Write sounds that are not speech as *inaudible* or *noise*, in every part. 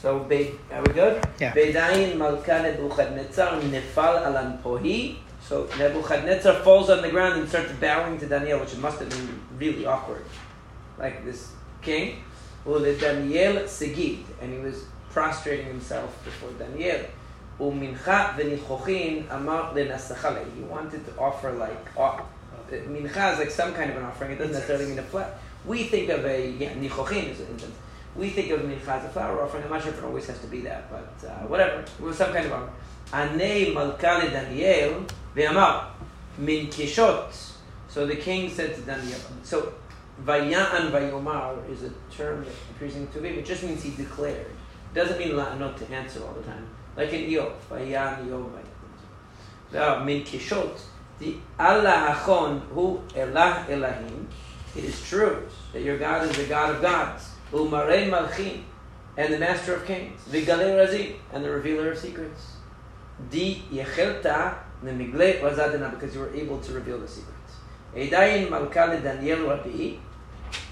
So, Be- are we good? Yeah. Bedayin Malka Nebuchadnezzar nefal alan pohi. So Nebuchadnezzar falls on the ground and starts bowing to Daniel, which must have been really awkward. Like this king. Ule Daniel Segid. And he was prostrating himself before Daniel. Umincha v'nichochin amar lenasachale. He wanted to offer like, mincha is like some kind of an offering. It doesn't necessarily mean a flat. We think of a, yeah, nichochin is an instance. We think of mincha as a flower offering. I'm not sure if it always has to be that, but uh, whatever. It was some kind of offering. Anei malka Daniel ve'amar min kishot. So the king said to Daniel. So vayaan vayomar is a term that appears in Tuvim. It just means he declared. It doesn't mean not to answer all the time. Like in Eov, vayan Eov. Now min kishot. The Allah Hachon hu elah elahim. It is true that your God is the God of gods. Umarei Malchim, and the Master of Kings, Vigalei Razim, and the Revealer of Secrets. Di Yechelta Nemigle Razadina, because you were able to reveal the secrets. Eidayin Malkale Daniel Rabbi.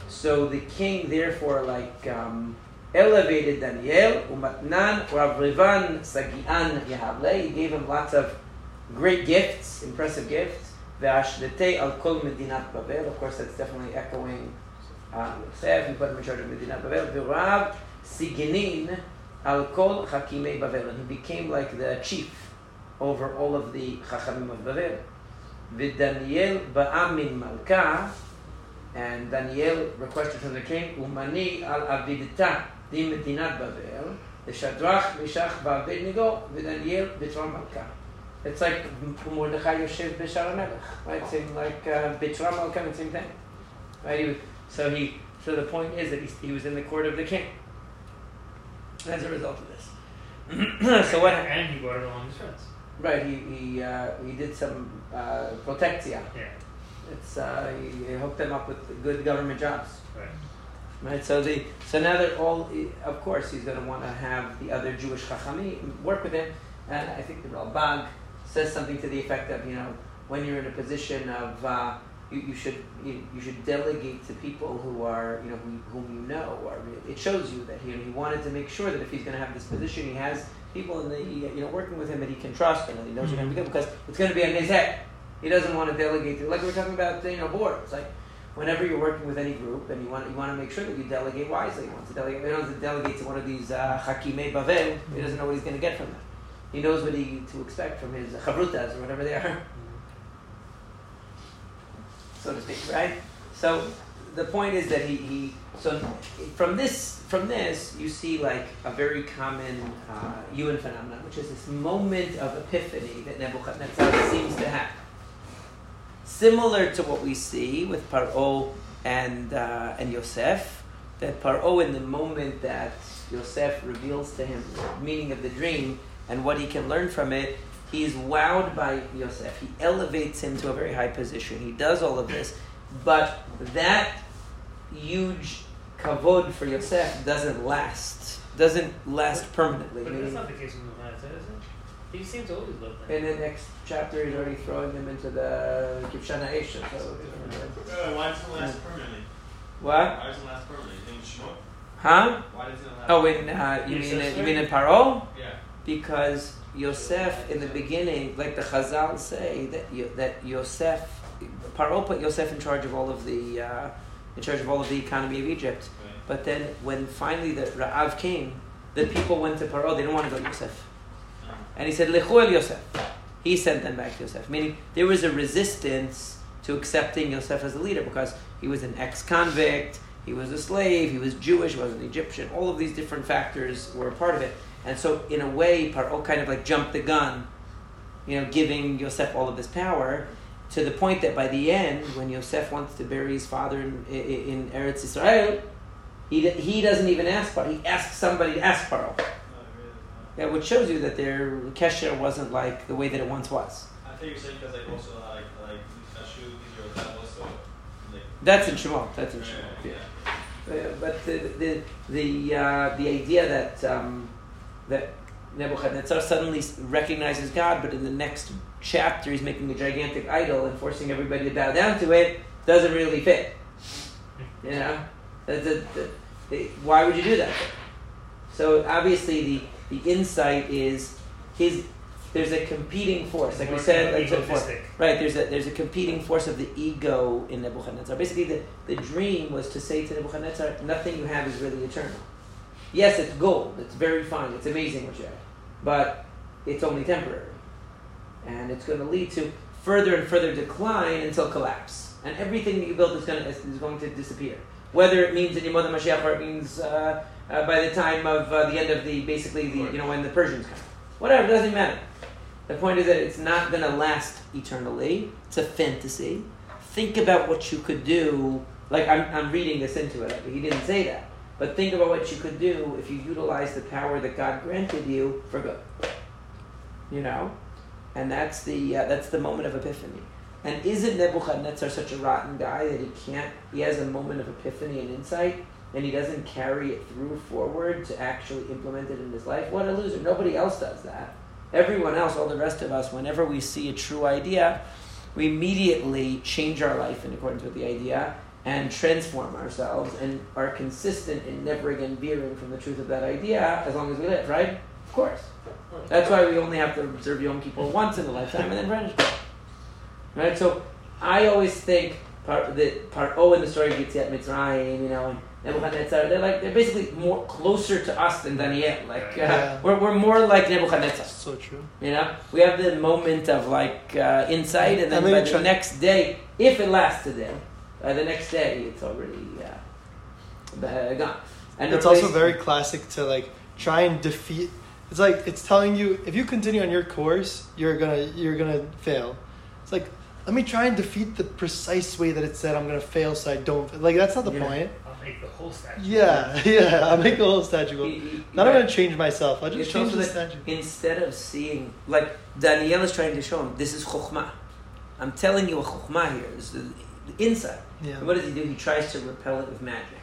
So the king, therefore, like um, elevated Daniel, Umatnan Ravrivan Sagian Yahavle. He gave him lots of great gifts, impressive gifts. Medinat. Of course, that's definitely echoing him in charge of Medina Bavel. V'rav Sigenin al kol Chakimei Bavel. And he became like the chief over all of the Chachamim of Bavel. V'Daniel ba'amin malka. And Daniel requested from the king, avidita di Medinat Bavel. The Shadrach, Meshach, V'Abednego, v'Daniel b'Tram malka. It's like Mordechai Yosef B'Shar Melech, right? Same like uh, B'Tram malka, same thing. Right? So he, so the point is that he, he was in the court of the king. As a result of this. *clears throat* so what? And he brought it along his friends. Right. He he uh, he did some uh, protectia. Yeah. It's uh, he, he hooked them up with good government jobs. Right. Right. So the so now they're all. Of course, he's going to want to have the other Jewish chachami work with him. And I think the Ralbag says something to the effect of you know when you're in a position of uh, you, you should you, you should delegate to people who are you know whom, whom you know are really, it shows you that he, he wanted to make sure that if he's going to have this position he has people in the you know working with him that he can trust and that he knows mm-hmm. are going to be good because it's going to be on his head. He doesn't want to delegate to like we were talking about you know boards like whenever you're working with any group and you want you want to make sure that you delegate wisely you want to delegate he doesn't delegate to one of these uh, Hakimei Bavel he doesn't know what he's going to get from them. He knows what he to expect from his chavrutas or whatever they are so to speak, right? So the point is that he, he so from this from this you see like a very common uh, phenomenon, which is this moment of epiphany that Nebuchadnezzar seems to have, similar to what we see with Paro and uh, and Yosef. That Paro, in the moment that Yosef reveals to him the meaning of the dream and what he can learn from it, he is wowed by Yosef. He elevates him to a very high position. He does all of this, but that huge kavod for Yosef doesn't last. Doesn't last permanently. But that's not the case with Manasseh, is it? He seems to always love there. In the next chapter, he's already throwing him into the Kivshana Esha. So, uh, why doesn't it last permanently? what? Why doesn't it last permanently? You think Shmuel? Huh? Why doesn't it last? Oh, in uh, you mean that's you mean in Paro? Yeah. because Yosef in the beginning, like the Chazal say that that Yosef, Paro put Yosef in charge of all of the uh, in charge of all of the economy of Egypt. Right. But then when finally the Ra'av came, the people went to Paro. They didn't want to go to Yosef, and he said Lechu el Yosef. He sent them back to Yosef, meaning there was a resistance to accepting Yosef as a leader because he was an ex-convict, he was a slave, he was Jewish, he wasn't Egyptian. All of these different factors were a part of it. And so, in a way, Paro kind of like jumped the gun, you know, giving Yosef all of this power to the point that by the end, when Yosef wants to bury his father in, in, in Eretz Israel, he, he doesn't even ask Paro. He asks somebody to ask Paro. not really. Yeah, which shows you that their kesher wasn't like the way that it once was. I think you're saying because like also like like that also like. That's in Shemot. That's in Shemot. yeah. Yeah. Uh, but the the the, uh, the idea that um, that Nebuchadnezzar suddenly recognizes God, but in the next chapter he's making a gigantic idol and forcing everybody to bow down to it doesn't really fit. You know, That's a- the- the- why would you do that? So obviously the the insight is his. There's a competing force, like we said, like before. Right, there's a there's a competing force of the ego in Nebuchadnezzar. Basically, the, the dream was to say to Nebuchadnezzar, nothing you have is really eternal. Yes, it's gold, it's very fine, it's amazing what you have, but it's only temporary, and it's going to lead to further and further decline until collapse, and everything that you built is going to, is going to disappear. Whether it means in Yemot Mashiach or it means uh, uh, by the time of uh, the end of the basically the you know when the Persians come, whatever, doesn't matter. The point is that it's not going to last eternally. It's a fantasy. Think about what you could do. Like, I'm, I'm reading this into it. He didn't say that. But think about what you could do if you utilize the power that God granted you for good. You know? And that's the, uh, that's the moment of epiphany. And isn't Nebuchadnezzar such a rotten guy that he can't, he has a moment of epiphany and insight, and he doesn't carry it through forward to actually implement it in his life? What a loser. Nobody else does that. Everyone else, all the rest of us, whenever we see a true idea, we immediately change our life in accordance with the idea and transform ourselves and are consistent in never again veering from the truth of that idea as long as we live, right? Of course. That's why we only have to observe Yom Kippur once in a lifetime and then vanish. Right? So I always think part that part O in the story of Yetziat Mitzrayim, you know, and Nebuchadnezzar, they're like they're basically more closer to us than Daniel. Like uh, Yeah. we're, we're more like Nebuchadnezzar. So true. You know, we have the moment of like uh, insight, and then by the next day, if it lasts today, by the next day it's already uh, uh, gone. And it's also very classic to like try and defeat. It's like it's telling you if you continue on your course, you're gonna you're gonna fail. It's like let me try and defeat the precise way that it said I'm gonna fail, so I don't. Like that's not the Yeah. point. I'll make the whole statue. Yeah, *laughs* yeah. I'll make the whole statue. Go. He- he- Not I'm gonna change myself. I'll just It's change the that statue. Instead of seeing, like Daniel is trying to show him, this is chokhmah. I'm telling you a chokhmah here. This is the insight. Yeah. And what does he do? He tries to repel it with magic.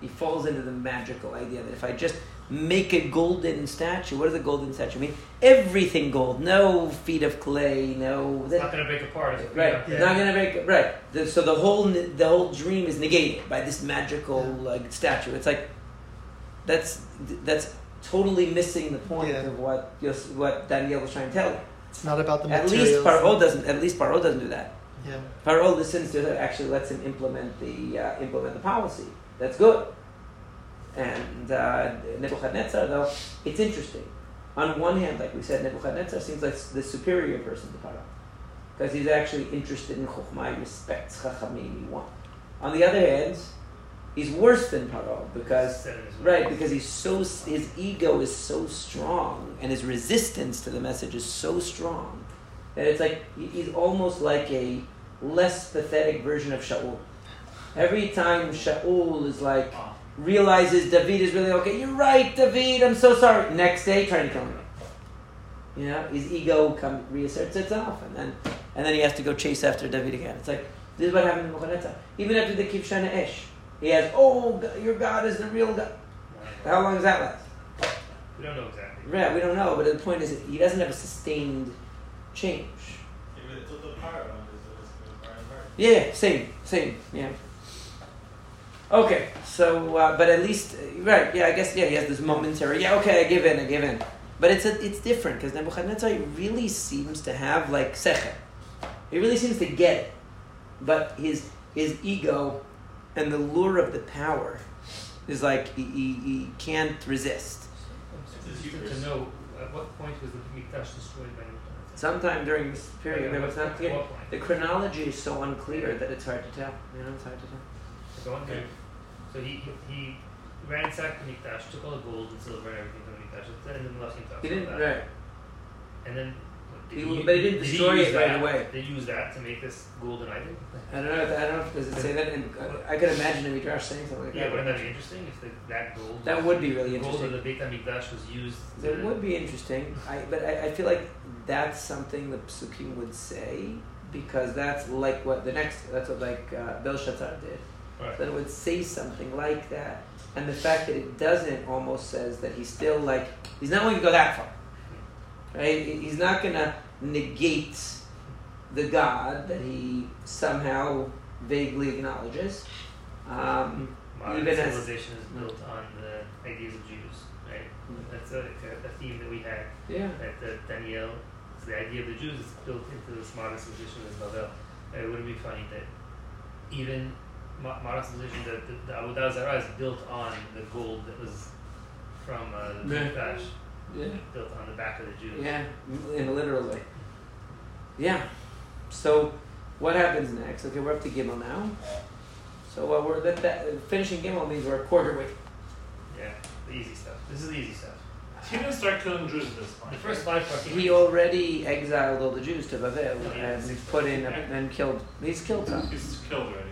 He falls into the magical idea that if I just make a golden statue, what does a golden statue mean? Everything gold, no feet of clay, no. It's not going to break apart. It's Right, yeah. it's not gonna make right. The, so the whole the whole dream is negated by this magical like statue. It's like that's that's totally missing the point Yeah. of what what Daniel was trying to tell you. It's not about the At materials. least Paro doesn't. At least Paro doesn't do that. Yeah. Paro listens to it. Actually, lets him implement the uh, implement the policy. That's good. And uh, Nebuchadnezzar, though, it's interesting. On one hand, like we said, Nebuchadnezzar seems like the superior person to Paro because he's actually interested in Chokhmah, he respects Chachamim, he wants. On the other hand, he's worse than Paro because Set in his Right, because he's so his ego is so strong, and his resistance to the message is so strong that it's like he's almost like a less pathetic version of Shaul. Every time Shaul is like realizes David is really okay, you're right, David, I'm so sorry. Next day, trying to kill him. You know, his ego come reasserts itself, and then and then he has to go chase after David again. It's like this is what happened to Nebuchadnezzar. Even after the Kivshana Esh, he has, oh, your God is the real God. How long does that last? We don't know exactly. Right, we don't know, but the point is he doesn't have a sustained change. Even it's the power one is the power and part. Yeah, same, same, yeah. Okay, so uh, but at least right, yeah, I guess yeah, he has this momentary. Yeah, okay, I give in, I give in. But it's a, it's different because Nebuchadnezzar really seems to have like sechet. He really seems to get it, but his his ego and the lure of the power is like he, he, he can't resist. It's to know at what point was the Mikdash destroyed by. Sometime during this period, but it's not clear. The chronology is so unclear that it's hard to tell. You know, it's hard to tell. So, go on there. so he, he, he ransacked the Mikdash, took all the gold and silver and everything from the Mikdash, and then left himself. He didn't, that. right? And then, did He- but he didn't destroy use it right that- away. They he use that to make this golden idol? I don't know. If, I don't know if does it say that. In, I, I could imagine a Midrash saying something like that. Yeah, that. wouldn't that be interesting if the, that gold? That would be really the gold of interesting. the Beit HaMikdash was used. That would be interesting. I, but I, I feel like that's something the psukim would say because that's like what the next. That's what like uh, Belshazzar did. Right. That it would say something like that, and the fact that it doesn't almost says that he's still like he's not going to go that far. Right? He's not going to negate the God that he somehow vaguely acknowledges. Um, modern Even as- civilization is built on the ideas of Jews, right? That's a, a theme that we had Yeah. at the Daniel. So the idea of the Jews is built into this modern civilization as Babel. And it wouldn't be funny that even mo- modern civilization, the, the, the Avodah Zarah is built on the gold that was from uh, the Yeah. Yeah. built on the back of the Jews. Yeah, in a literal way. Yeah. So, what happens next? Okay, we're up to Gimel now. So uh, we're that, that finishing Gimel means we're a quarter way. Yeah, the easy stuff. This is the easy stuff. He didn't start killing Jews at this point. The first five parts. He already exiled all the Jews to Babel yeah. and he's put in a, and killed. He's killed some. He's killed already.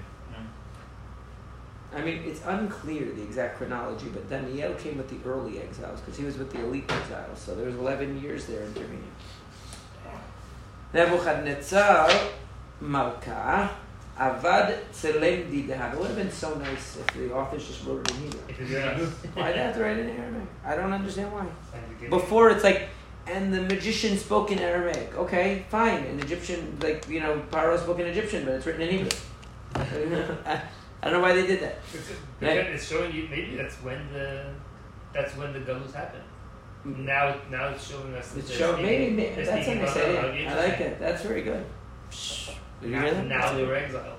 I mean, it's unclear the exact chronology, but Daniel came with the early exiles because he was with the elite exiles. So there was 11 years there intervening. Nebuchadnezzar Malka Avad Tselem Didah. It would have been so nice if the authors just wrote it in Hebrew. If you're they have to write it in Aramaic? I don't understand why. Like the beginning. Before it's like, and the magician spoke in Aramaic. Okay, fine. An Egyptian, like you know, Paro spoke in Egyptian, but it's written in Hebrew. *laughs* *laughs* I, I don't know why they did that. Because Right. it's showing you maybe that's when the that's when the galus happened. Mm-hmm. Now now it's showing us that It's they're show, maybe, maybe they're that's speaking a nice about- idea. I like that. That's very good. Did you Now, hear that? now That's, they a, were exiled.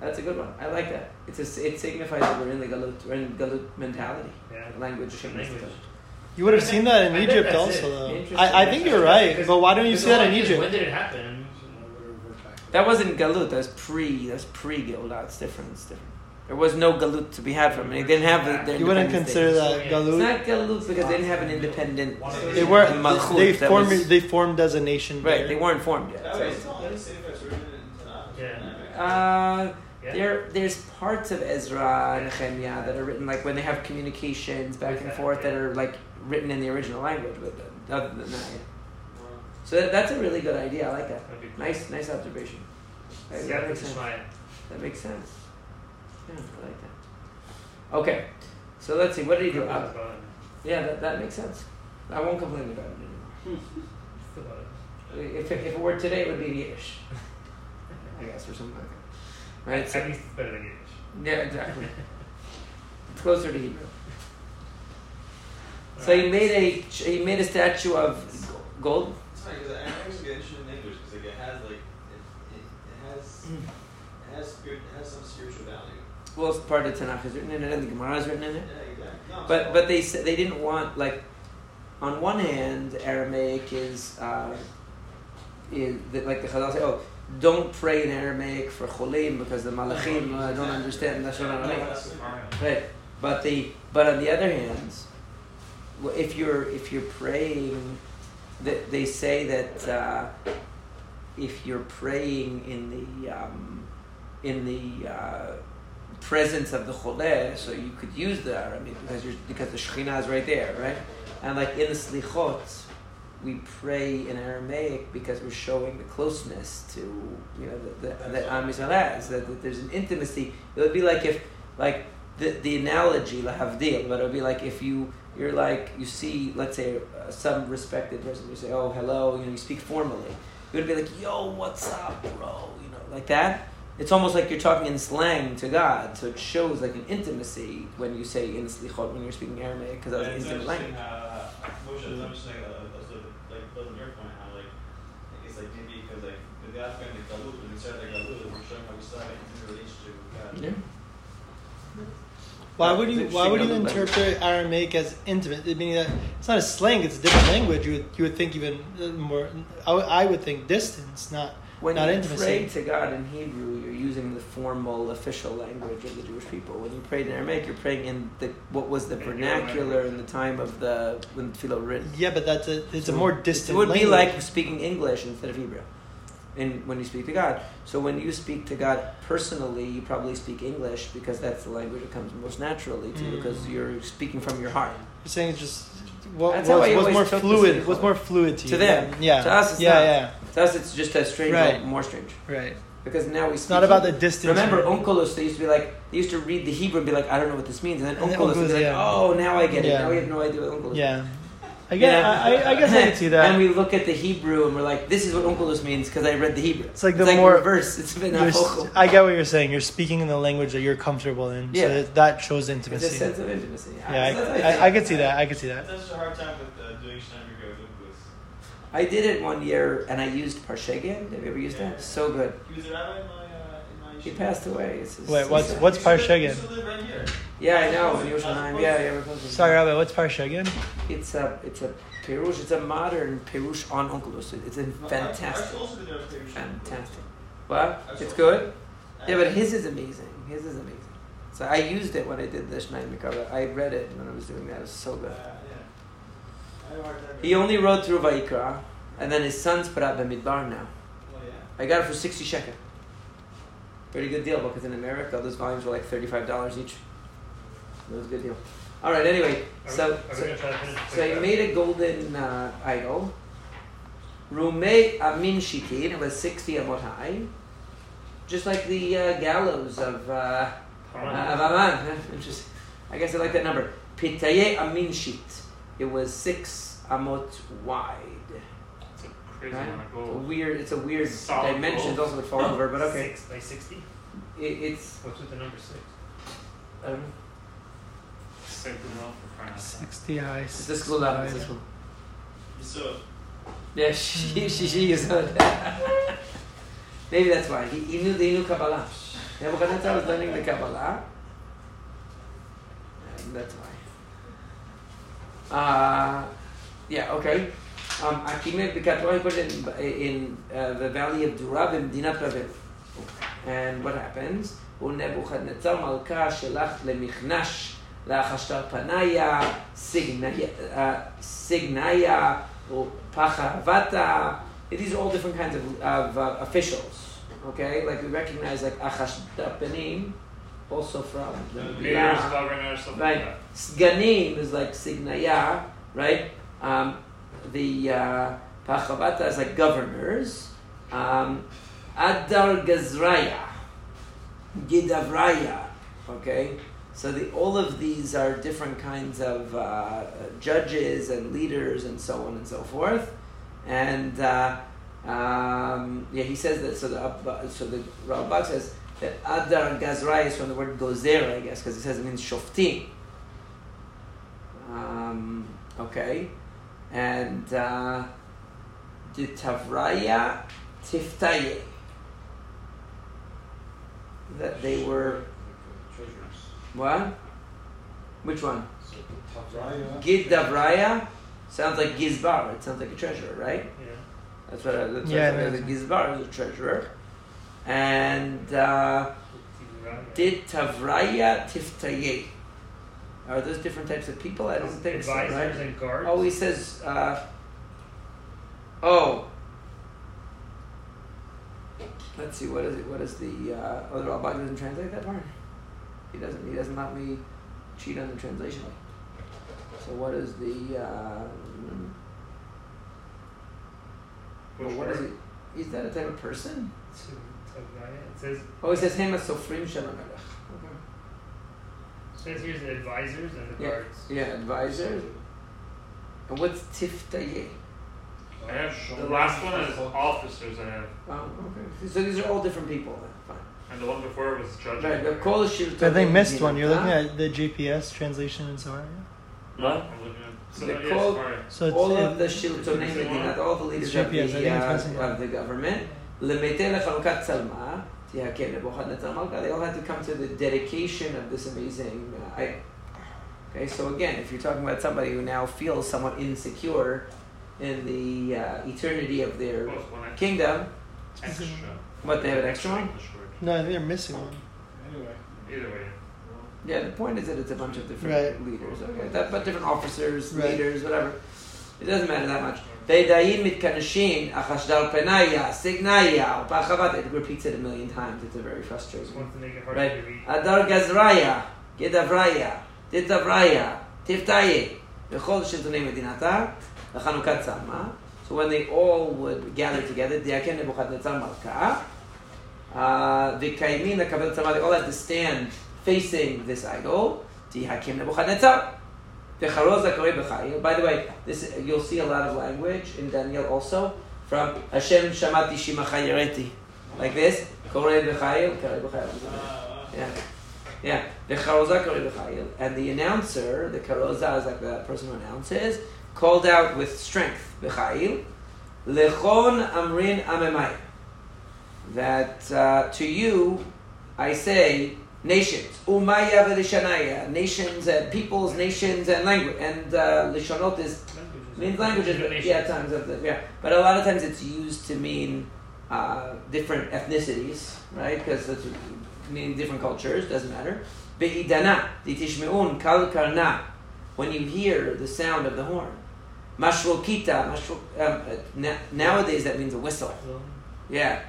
that's a good one. I like that. It's a, it signifies that we're in the galut, we're in galut mentality, Yeah. language. Language. You would have seen that in I Egypt also, it. though. I, I think you're right, Because- but why don't you see that in whole idea is Egypt? When did it happen? That wasn't galut. That's pre. That's pre galut. It's different. It's different. There was no galut to be had from it. They didn't have the. You wouldn't consider state. that It's It's galut. not galut because they didn't have an independent. They were Malchut they that formed was- they formed as a nation. Right. there. They weren't formed yet. That so way, it's- it's not saying if it's written in Tanakh. Yeah. Uh, there, there's parts of Ezra and Nehemiah that are written like when they have communications back and forth that are like written in the original language. But other than that, yeah. so that, that's a really good idea. I like that. That'd be cool. Nice, nice observation. That, Yeah, that makes sense. That makes sense. Yeah, I like that. Okay, so let's see. What did he do? Uh, yeah, that, that makes sense. I won't complain about it anymore. *laughs* Still about. If it, if it were today, it would be in Yiddish, I guess, or something like that. Right? So, At least it's better than Yiddish. yeah, exactly. *laughs* It's closer to Hebrew. So he made a he made a statue of gold. It's funny because Aramaic is an interesting language because like, it has like it, it, it has it has spirit it has some spiritual value. Well, it's part of Tanakh is written in it, and the Gemara is written in it. Yeah, exactly. No, it's But but they said they didn't want like, on one hand, Aramaic is uh, is that like the Chazal say, oh, don't pray in Aramaic for cholim because the malachim uh, don't understand Lashon Aramaic. Right, but the but on the other hand, well, if you're if you're praying, that they say that uh, if you're praying in the um, in the uh, presence of the choleh, so you could use the Aramaic because you're because the Shekhinah is right there, right? And like in the slichot, we pray in Aramaic because we're showing the closeness to you know that Am Yisrael has that, that there's an intimacy. It would be like if like the the analogy lahavdil, but it would be like if you you're like you see let's say uh, some respected person you say oh hello you know you speak formally it would be like yo what's up bro you know like that it's almost like you're talking in slang to God so it shows like an intimacy when you say in slichot when you're speaking Aramaic because that was Yeah, an it's intimate language how Moshe is interesting. Uh, also, like building your point, how like it's like maybe because like with the Afghan the galut, when we started the galut, we're showing how we started in relationship with God. yeah Why would you Why would you interpret Aramaic as intimate? I mean, that it's not a slang; it's a different language. You would you would think even uh, more. I would, I would think distance, not when not you intimacy. pray to God in Hebrew, you're using the formal, official language of the Jewish people. When you pray in Aramaic, you're praying in the what was the In vernacular in the time of the when the tefillah were written. Yeah, but that's a it's a more distant. It would be language. like speaking English instead of Hebrew. And when you speak to God, so when you speak to God personally, you probably speak English because that's the language that comes most naturally to you Mm. because you're speaking from your heart. You're saying it's just what, was, what's, how I what's always more took the fluid. slichot. What's more fluid to you? To them. yeah. To us, it's yeah, not. yeah, To us, it's just as strange, Right. or more strange. right. Because now we It's speak not about the distance. Remember, right? Onkelos, they used to be like, they used to read the Hebrew and be like, I don't know what this means. And then And then Onkelos would be like, yeah. oh, now I get it. Yeah. Now we have no idea what Onkelos Yeah, I guess, You know? I, I, I guess I can see that. *laughs* and we look at the Hebrew and we're like, this is what Onkelos means because I read the Hebrew. It's like the it's more- reverse. It's been You're s- I get what you're saying. You're speaking in the language that you're comfortable in. Yeah. So that, that shows It's a intimacy. sense of intimacy. Yeah, That's what I, think. I, I could see that. I could see that. That's a hard time with uh, doing Schneider with Onkelos. I did it one year and I used Parshegan. Have you ever used Yeah. that? So good. He was a rabbi in my, uh, in my He passed away. It's, it's, Wait, what's it's- what's He used to live- he Parshegan? live right here. Yeah, I know. In Yerushalayim. Yeah, yeah. we're close Sorry, Rabbi. What's parsha? It's a it's a perush. It's a modern perush on Onkelos. It's a No, I- fantastic, also did a Peirush. fantastic. What? It's good. Yeah, but his is amazing. His is amazing. So I used it when I did the Shnai Mikara. I read it when I was doing that. It was so Uh, good. yeah. I have a hard time He only wrote through Vaikra, and then his sons put out Bamidbar now. Oh, yeah. I got it for 60 shekel. Pretty good deal because in America those volumes were like $35 each. It was a good deal. All right, anyway, Are so, we, so, gonna try to finish? so he made a golden uh, idol. Rumei Amin Shitin, it was 60 amot high. Just like the uh, gallows of, uh, uh, of Aman. *laughs* Interesting. I guess I like that number. Pitaye Amin Shit. It was 6 amot wide. It's a crazy Right? amount of It's a gold. weird, it's a weird Solid dimensions gold. also would fall over, but okay. Six by sixty. It, it's, What's with the number six? I don't know. Save the mill for crying out loud. Sixty high. It's this cool up. It's this one. So, Yeah, *laughs* she, she, she is on *laughs* Maybe that's why. He, he knew he knew Kabbalah. Nebuchadnezzar was learning the Kabbalah. And that's why. Uh, yeah, okay. Um, in uh, the valley of Durab in Dinat Bavel. And what happens? Nebuchadnezzar Malka Shelach Lemichnash Lachashtar Panaya Signaya uh, Pachavata. It is all different kinds of, of uh, officials. Okay? Like we recognize, like Achashtar Panim also from the Leaders, governors, Right. like. Sganim is like Signaya, right? Um, the uh, Pachavata is like governors. Um, Adar Gazraya, Gidavraya, okay? So the, all of these are different kinds of uh, judges and leaders and so on and so forth. And uh, um, yeah, he says that. So the so the Rambam says that Adar Gazraya is from the word Gozer, I guess, because it says it means shoftim. Um, okay, and uh, the Tavraya Tiftaye. That they were Treasurers. what? Which one? So the Davraya sounds like Gizbar. It sounds like a treasurer, right? Yeah. That's what. I, that's Yeah, what I, the. Gizbar is a treasurer, and uh, did Tavraya Tiftaye. Are those different types of people? I don't think so, Advisors right? and guards. Oh, he says. Uh, oh. Let's see. What is it? What is the? Uh, oh, the Rambam doesn't translate that part. He doesn't. He doesn't let me cheat on the translation. So what is the? Uh, well, what is word? it? Is that a type of person? To, Tavraya. It says Oh, it says him as Sofrim Shalamelech. Okay. it says here's the advisors and the Yeah. guards. Yeah, advisors. And what's Tiftaye? I have the last one is officers. I have, Oh, okay. So these are all different people. Then. Fine. and the one before was judges. Right. The Kol Shilton But they missed one. You're looking at the JPS translation in Sefaria. No, What? I'm looking at. So The yes, call- sorry. So all of the Shiltonei It's missing all the leaders It's of JPS, I the, think it's missing uh, of the government, Lemete Lechalukot Tzalma, Tihakem Nebuchadnezzar Malka, they all had to come to the dedication of this amazing uh. Okay, so again, if you're talking about somebody who now feels somewhat insecure in the uh, eternity of their it's one extra. kingdom, extra. what, they have an extra one? No, they're missing one. anyway. Either way. Yeah, the point is that it's a bunch of different Right. leaders, okay? That, but different officers, Right. leaders, whatever. It doesn't matter that much. Vedayin mitkanashin, achashdal penaya, signaya, upachavat. It repeats it a million times. It's a very frustrating. wants to make it hard Right. to read. Adar gazraya, gedavraya, titavraya, tiftaye, v'chol shiltonei medinata, v'chanukat tzalma. So when they all would gather together, diaken Nebuchadnezzar malka, uh, v'kaimin lekabel tzalma, they all had to stand facing this idol, tihakim Nebuchadnezzar. By the way, this you'll see a lot of language in Daniel also from Hashem shamati shimachayireti. Like this. Yeah. Yeah. The charoza. And the announcer, the karoza is like the person who announces, called out with strength. Lechon amrin amemai. That uh, to you I say nations. Umaya v'lishanaya. Nations and peoples, nations and language. And uh, lishonot is means languages, but yeah, times of the yeah. But a lot of times it's used to mean uh, different ethnicities, right? Because it's meaning different cultures. Doesn't matter. Be'idana ditishmeun kal karna. When you hear the sound of the horn, mashrokita. Mashro, um, uh, nowadays that means a whistle. Yeah.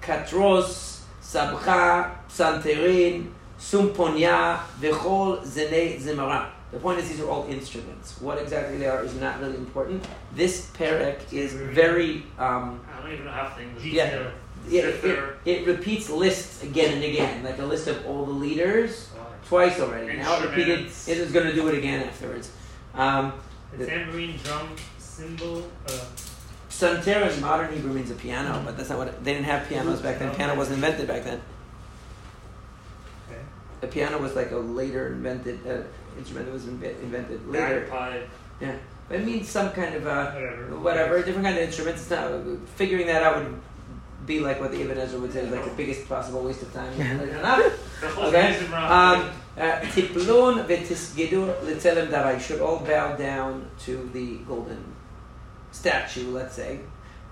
Katros, sabcha, psanterin, sumponya, v'chol zene zimara. The point is these are all instruments. What exactly they are is not really important. This perek is very um, I don't even know half the English. Yeah. It, it, it repeats lists again and again, like a list of all the leaders twice already. Now it repeated. It is going to do it again afterwards. Um, The tambourine, drum, cymbal, uh, Psanter in modern Hebrew means a piano, but that's not what they didn't have pianos back then. Piano wasn't invented back then. okay. A piano was like a later invented uh, instrument that was inve- invented later. Bagpipe. Yeah, but it means some kind of uh, Whatever. whatever, different kind of instruments. It's not figuring that out would be like what the Ibn Ezra would say is like the biggest possible waste of time. The whole *laughs* Okay. reason around- Um, uh, Tiplon v'tisgedun l'tzelem darai. You should all bow down to the golden statue, let's say.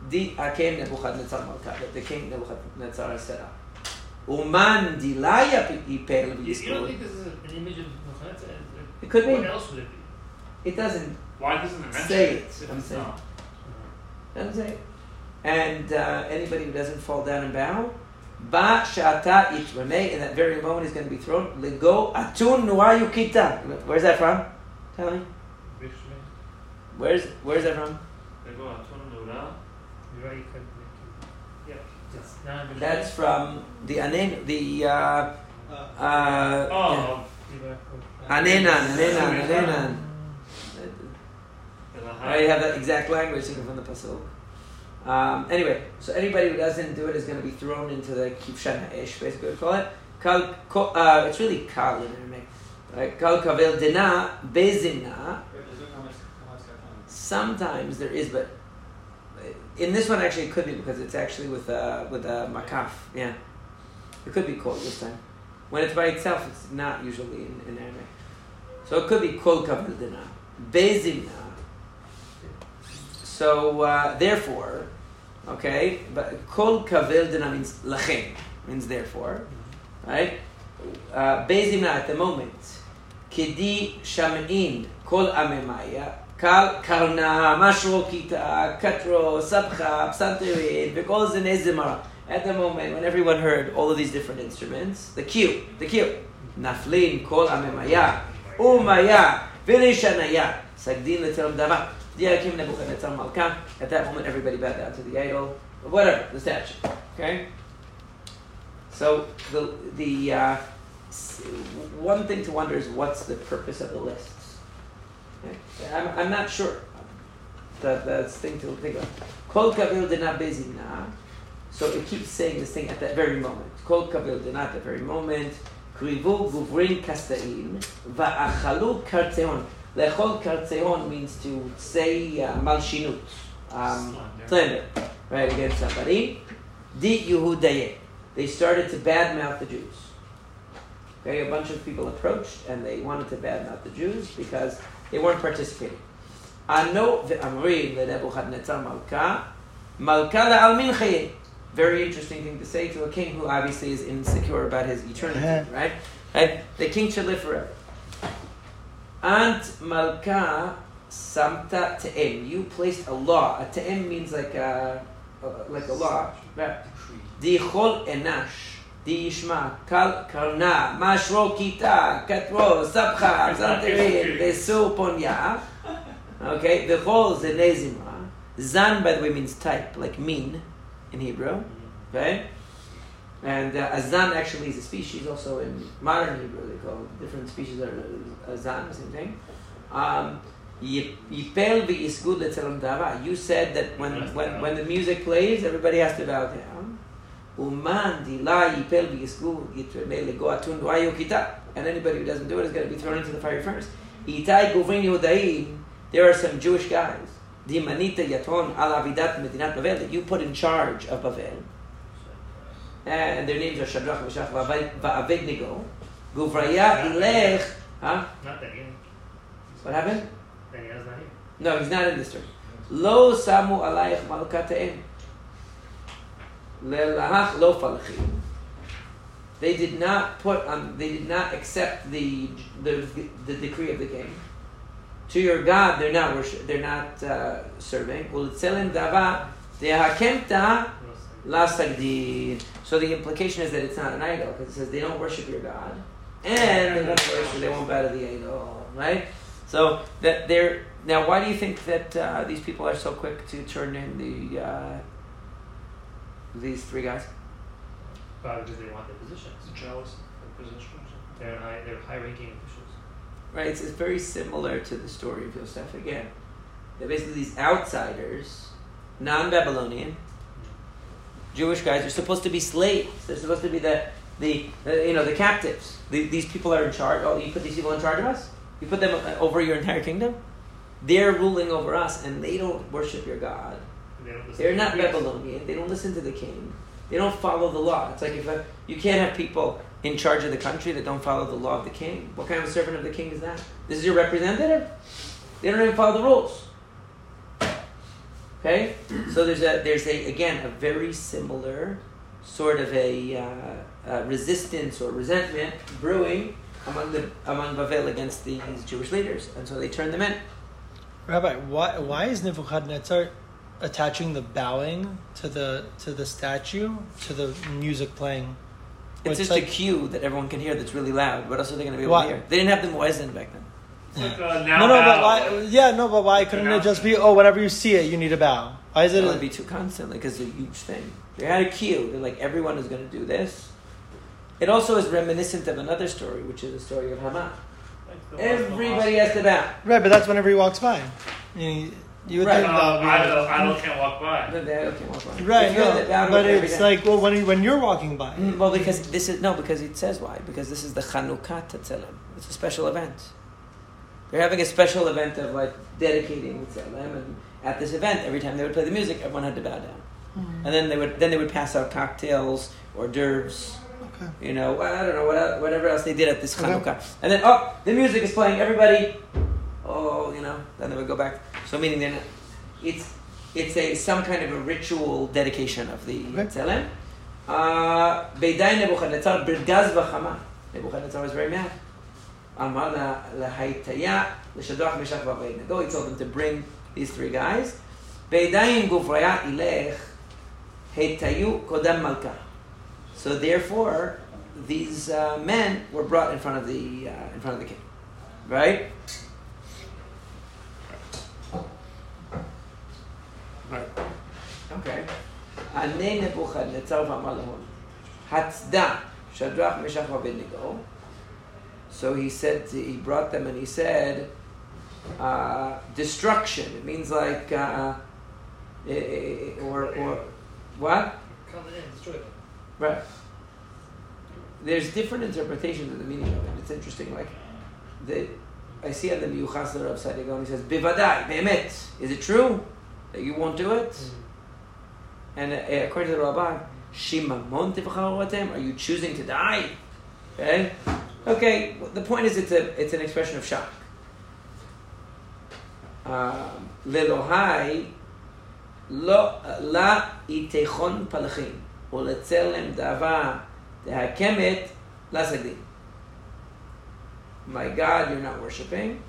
Di akem Nebuchadnezzar Malka, that the king Nebuchadnezzar set up. Uman dilaya You, don't think this is an image of Nebuchadnezzar? It could be. What else would it be? It doesn't. Why doesn't it mention Say it? it, I'm saying. not? Doesn't say. it. And uh, anybody who doesn't fall down and bow, ba shata itramei, in that very moment is going to be thrown. Lego atun nuayu kita. Where's that from? Tell me. Where's Where's that from? They go on Tuna Nura. You're right, you could make it. Yeah, it's not Vishnu. That's from the anen the uh, Uh, uh, Oh, yeah. anenan anenan anenan. I have that exact language from the pasuk. Um, anyway, so anybody who doesn't do it is going to be thrown into the kivshan ha'esh, basically we call it. Kal, ko, uh, it's really kal in Aramaic. Right? Kal kavel dina bezina. there's no comments, comments got time. Sometimes there is, but in this one actually it could be because it's actually with uh, with a makaf. Yeah, it could be kol this time. When it's by itself, it's not usually in, in Aramaic. So it could be kol kavel dina bezina. So uh, therefore, okay, but kol kavel dina means lachem means therefore, right? Uh, bezina at the moment, kedi shamin kol amemaya mashro kita katro sabcha psanterin v'kol zene zimara. At the moment when everyone heard all of these different instruments, the cue, the cue, naflin kol amemaya umaya v'lishanaya sagdin l'teram dava. Diakim Nebuchadnezzar Malka. At that moment, everybody bowed down to the idol, whatever, the statue. Okay. So the the uh, one thing to wonder is what's the purpose of the lists. I'm, I'm not sure. That that's the thing to think about. Kol kavil bezina. So it keeps saying this thing at that very moment. Kol kavil dena at that very moment. Krivu guvrin kastaim va'achalu karteon. Lechol karteon means to say uh, malshinut, um, slander, right against somebody. Di Yehudaye. They started to badmouth the Jews. Okay, a bunch of people approached and they wanted to badmouth the Jews because they weren't participating. Ano ve'amri leNebuchadnezzar malka, malka la'al minchaye. Very interesting thing to say to a king who obviously is insecure about his eternity, uh-huh. right? Right? The king should live forever. Ant malka samta te'em. You placed a law. A te'em means like a, a like a law. Right? Dichol enash. Kal karna. Mashro kita. Katro. Sabcha. Zanterin. Vesu ponya. Okay. Dichol zenezimra. Zan, by the way, means type, like mean in Hebrew. Okay? And uh, azan actually is a species also in modern Hebrew. They call different species are azan, same thing. Um, Yi- Yipel v'yisgud letzelem dava. You said that when, when, when the music plays, everybody has to bow down. Uman dila yipel v'yisgud yitreme lego atun duayo kita. And anybody who doesn't do it is going to be thrown into the fiery furnace. Itai guvrin Yehudaim. There are some Jewish guys. Dimanita yaton al avidat medinat Bavel that you put in charge of Bavel. And their names are Shadrach, Meshach, va'Avednego. Guvraya ilech. Huh? Not Daniel. What happened? Daniel's not here. No, he's not in this story. Lo samu alayich malkateim. They did not put on. They did not accept the the, the decree of the king. To your God, they're not worship. They're not uh, serving. So the implication is that it's not an idol because it says they don't worship your God, and they won't worship. They won't bow to the idol, right? So that they're now. Why do you think that uh, these people are so quick to turn in the uh, these three guys? Probably because they want their positions. Jealous of positions. They're high. They're high-ranking officials. Right. It's, it's very similar to the story of Yosef again. They're basically these outsiders, non-Babylonian Jewish guys. They're supposed to be slaves. They're supposed to be the the, the you know the captives. The, these people are in charge. Oh, you put these people in charge of us. You put them uh, over your entire kingdom. They're ruling over us, and they don't worship your God. They don't listen They're not. Babylonian. They don't listen to the king. They don't follow the law. It's like if a, you can't have people in charge of the country that don't follow the law of the king. What kind of servant of the king is that? This is your representative. They don't even follow the rules. Okay, so there's a there's a again a very similar sort of a, uh, uh resistance or resentment brewing among the among Bavel against these Jewish leaders, and so they turn them in. Rabbi, why why is Nebuchadnezzar attaching the bowing to the to the statue to the music playing? It's It's just a cue that everyone can hear that's really loud. What else are they going to be able Why? to hear? They didn't have the muezzin back then. It's like uh, now. no, no, but why? Yeah, no, but why couldn't it just be? Oh, whenever you see it, you need to bow. Why is It it? would be too constantly because it's a huge thing. They had a cue. They're like, everyone is going to do this. It also is reminiscent of another story, which is the story of Haman. Everybody has to bow. right, but that's whenever he walks by. You, you would Right. think Uh, that would be idol, like- idol can't walk by. But they okay, walk by. Right, If you're the no, but it's day. like well when you, when you're walking by. Mm, Well, because this is no, because it says why. Because this is the Chanukah Tetzelem. It's a special event. They're having a special event of like dedicating Tzelem, and at this event, every time they would play the music, everyone had to bow down, and then they would then they would pass out cocktails, hors d'oeuvres, Okay. you know, I don't know what whatever else they did at this Okay. And then oh, the music is playing, everybody, oh, you know, then they would go back. So meaning then it's it's a some kind of a ritual dedication of the okay. Tzelem. Uh, Beidai Nebuchadnezzar bergaz v'chama. Nebuchadnezzar was very mad. Amar lahaitaya l'shadoch meshach v'avaynedo. He told them to bring these three guys. Beidayim guvraya ilech heitayu kodam malka. So therefore, these uh, men were brought in front of the uh, in front of the king, right? Right. Okay. נבוכדנצר ואמר הצדה, שדרך משך ואבדנגו. So he said, to, he brought them and he said, uh, destruction. It means like, uh, eh, eh, eh, or, or, what? Right. There's different interpretations of the meaning of it. It's interesting. Like, the, I see on the Miyuchas of Saadia Gaon, he says, Bivadai, Behemet. Is it true? that you won't do it? And uh, according to the Rabban, Shimamon tivcharotem, are you choosing to die? Okay? Okay, the point is it's a it's an expression of shock. Um, Lelohai lo la itechon palachim ולצלם דאבה דהקמת לסגדים. My God, you're not worshiping,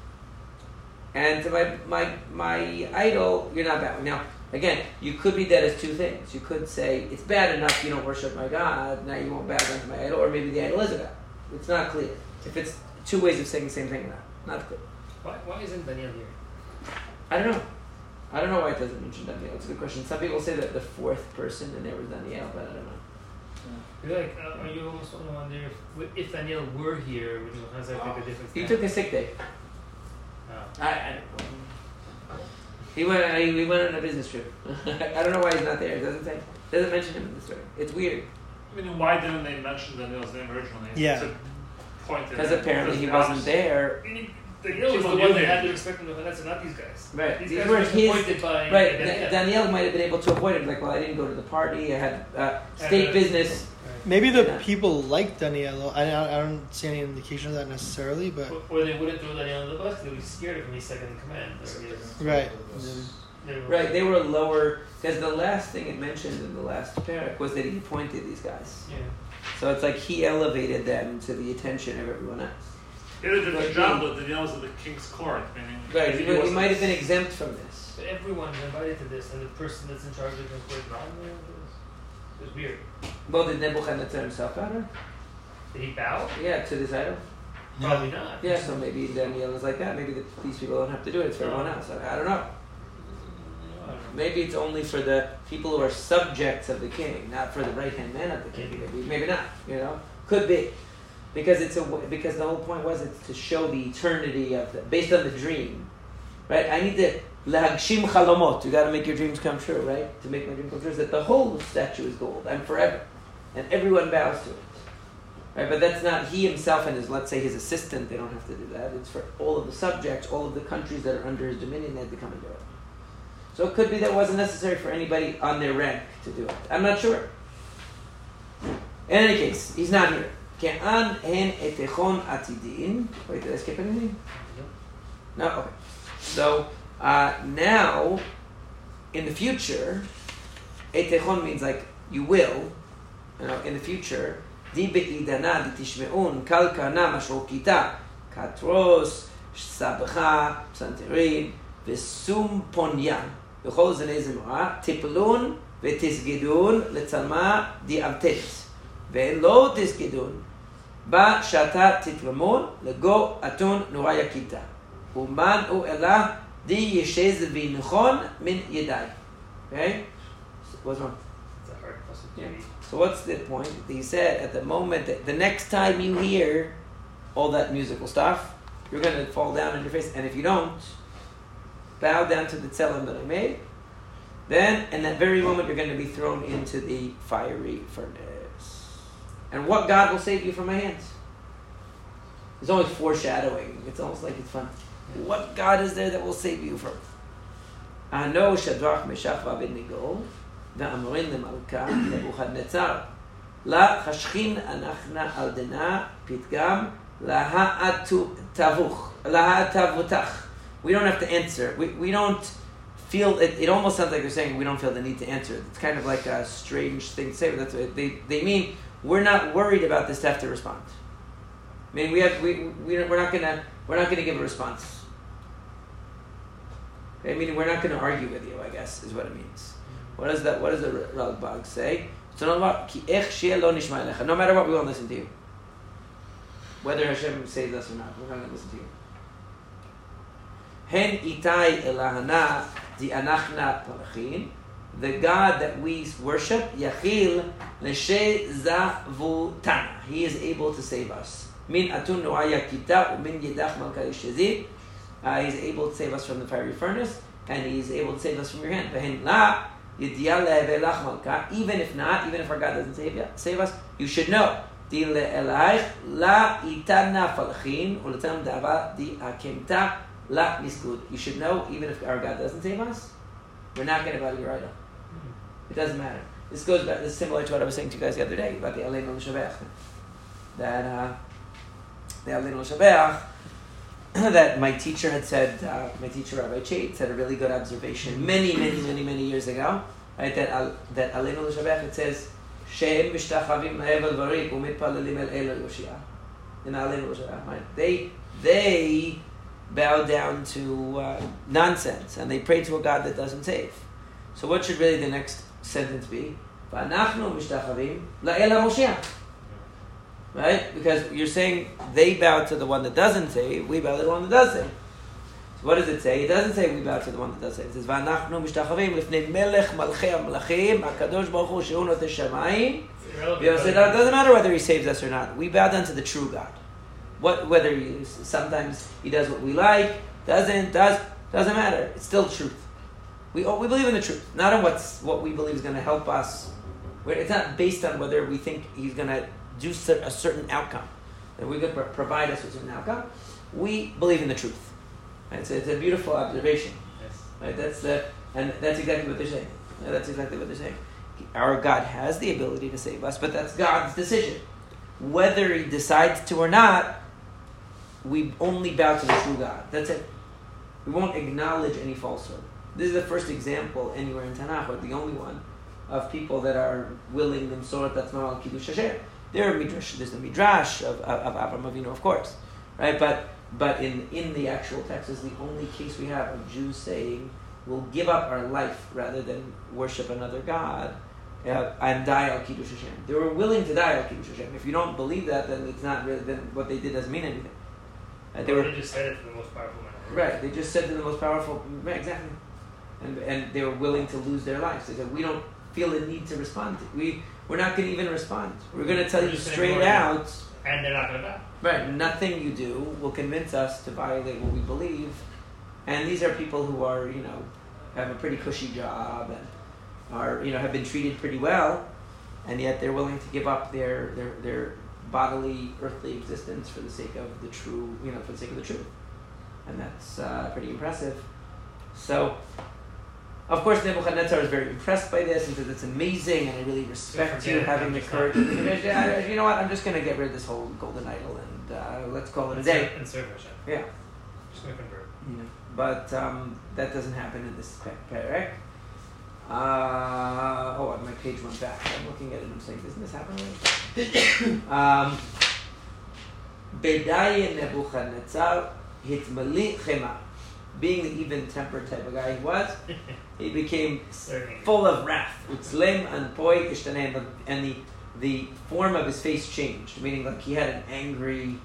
and to my my my idol, you're not bowing. Now, again, you could be dead as two things. You could say it's bad enough you don't worship my God, now you won't bow down to my idol, or maybe the idol is a god. It's not clear. If it's two ways of saying the same thing, not not clear. Why, why isn't Daniel here? I don't know. I don't know why it doesn't mention Daniel. It's a good question. Some people say that the fourth person in there was Daniel, but I don't know. You're like, uh, are you almost want to wonder if, if Daniel were here, would Nebuchadnezzar make a difference? He took a sick day. Oh. I, I don't know. He went. I, he went on a business trip. *laughs* I don't know why he's not there. It doesn't say. Doesn't mention him in the story. It's weird I mean, why didn't they mention Daniel's name originally? Yeah. To point because apparently he wasn't there. Meaning, Daniel was the one knew that him. had to respect him, to that's not these guys. Right. These These guys were were his. appointed by Right. Daniel. Danielle might have been able to avoid it. Like, well, I didn't go to the party. I had uh, state but- business. Maybe the Yeah. people like Daniello. I, I I don't see any indication of that necessarily, but Or- Or they wouldn't throw Daniel under the bus, they would be scared of him, he's second in command. Right. they were- Right. They were lower because the last thing it mentioned in the last parak was that he appointed these guys. Yeah. So it's like he elevated them to the attention of everyone else. He did a Like good job, he- but Daniel was at the king's court, meaning Right. He, he wasn't- might have been exempt from this. But everyone is invited to this, and the person that's in charge of the was not there. It was, it weird. Well, did Nebuchadnezzar himself bow? Did he bow? Yeah, to this idol. Probably not. Yeah, so maybe Daniel is like that. Maybe the, these people don't have to do it. It's for everyone else. I, I don't know. Maybe it's only for the people who are subjects of the king, not for the right hand man of the king. Maybe, maybe not. You know, could be, because it's a because the whole point was it's to show the eternity of the based on the dream, right? I need to lahagshim chalomot. You got to make your dreams come true, right? To make my dream come true, is that the whole statue is gold. I'm forever, and everyone bows to it. Right, but that's not he himself and his, let's say, his assistant. They don't have to do that. It's for all of the subjects, all of the countries that are under his dominion. They have to come and do it. So it could be that it wasn't necessary for anybody on their rank to do it. I'm not sure. In any case, he's not here. Ke'an hen etechon atidin. Wait, did I skip anything? No. Okay. So uh, now, in the future, etechon means like you will You know, in the future, di be'idana di tishme'un kal kana mashokita katros sabcha psanterin וסום פוניה בכל זני זמרה טיפלון ותסגדון לצלמה דיאבטט ואין לא תסגדון בשעתה תתרמון לגו אתון נורא יקיתה ומנעו אלה די ישז וינכון מן ידי Okay? What's wrong? It's a hard question to Yeah. So what's the point? He said at the moment that the next time you hear all that musical stuff, you're going to fall down on your face. And if you don't, bow down to the tzelem that I made, then in that very moment you're going to be thrown into the fiery furnace. And what God will save you from my hands? It's always foreshadowing. It's almost like it's fun. What God is there that will save you from? I know Shadrach, Meshach, Abednego, ואמרין למלכה נבוכדנצר, לה חשכין אנחנה על דנה פתגם להאטבוך, להאטבותך. We don't have to answer. We, we don't feel, it, it almost sounds like they're saying we don't feel the need to answer. It's kind of like a strange thing to say, but that's what they, they mean. We're not worried about this to have to respond. I mean, we have, we, we, we're not gonna, we're not gonna give a response. Okay, meaning we're not gonna argue with you, I guess, is what it means. What does that? What does the Ralbag say? No matter what, we won't listen to you. Whether Hashem saves us or not, we're not going to listen to you. Hen itai elahana di anachna. The God that we worship, Yachil Leshe Zavutana. He is able to save us. Min atun kita min yedach. Uh, he's able to save us from the fiery furnace, and he is able to save us from your hand. Even if not, even if our God doesn't save, you, save us, you should know. You should know, even if our God doesn't save us, we're not going to to your idol. It doesn't matter. This goes back. This is similar to what I was saying to you guys the other day about the Aleinu L'Shabeach. That uh, the Aleinu L'Shabeach. *clears throat* that my teacher had said, uh, my teacher Rabbi Chait said a really good observation many, many, many, many years ago, right? That uh, that Aleinu L'Shabach it says, "Sheim mishtachavim varik varim umitpalalim el el Yoshia." In Aleinu L'Shabach, right? They they bow down to uh, nonsense and they pray to a God that doesn't save. So what should really the next sentence be? Va'anachnu mishtachavim la'el Moshiach. Right? Because you're saying they bow to the one that doesn't save, we bow to the one that does save. So what does it say? It doesn't say we bow to the one that does save. It says ואנחנו משתחווים לפני מלך מלכי המלכים, הקדוש ברוך הוא שהוא נותן שמיים. It's irrelevant. You know, so it doesn't matter whether he saves us or not. We bow down to the true God. What, whether he, sometimes he does what we like, Doesn't does doesn't matter. It's still truth. We oh, we believe in the truth, not in what's what we believe is going to help us. Where It's not based on whether we think he's going to do a certain outcome. That we could pro- provide us with a certain outcome. We believe in the truth. Right? So it's a beautiful observation. Yes. Right? That's the, and that's exactly what they're saying. That's exactly what they're saying. Our God has the ability to save us, but that's God's decision. Whether He decides to or not, we only bow to the true God. That's it. We won't acknowledge any falsehood. This is the first example anywhere in Tanakh, or the only one, of people that are willing themselves that's not al kiddush Hashem. There are midrash. There's the midrash of, of, of Avram Avinu, of course, right? But but in in the actual text is the only case we have of Jews saying we'll give up our life rather than worship another god uh, and die al kiddush Hashem. They were willing to die al kiddush Hashem. If you don't believe that, then it's not really then what they did doesn't mean anything. Uh, they They were just said it to the most powerful man. right. They just said to the most powerful. Right, exactly. And and they were willing to lose their lives. They said we don't feel the need to respond. To, we we're not going to even respond. We're going to tell We're you straight out. And they're not going to die. Right. Nothing you do will convince us to violate what we believe. And these are people who are, you know, have a pretty cushy job and are, you know, have been treated pretty well, and yet they're willing to give up their their their bodily earthly existence for the sake of the true, you know, for the sake of the truth. And that's uh, pretty impressive. So, of course, Nebuchadnezzar is very impressed by this and says it's amazing, and I really respect you having the courage. Yeah, you know what? I'm just going to get rid of this whole golden idol and uh, let's call it a day. And serve Hashem. Yeah. Just going to convert. Know, but um, that doesn't happen in this pa- parak. Uh, oh, my page went back. I'm looking at it. And I'm saying, doesn't this happen? Right? *coughs* um, Bedaya Nebuchadnezzar hitmali chema. Being the even-tempered type of guy he was, *laughs* he became full of wrath. Utzlem and poi ishtanem, and the the form of his face changed, meaning like he had an angry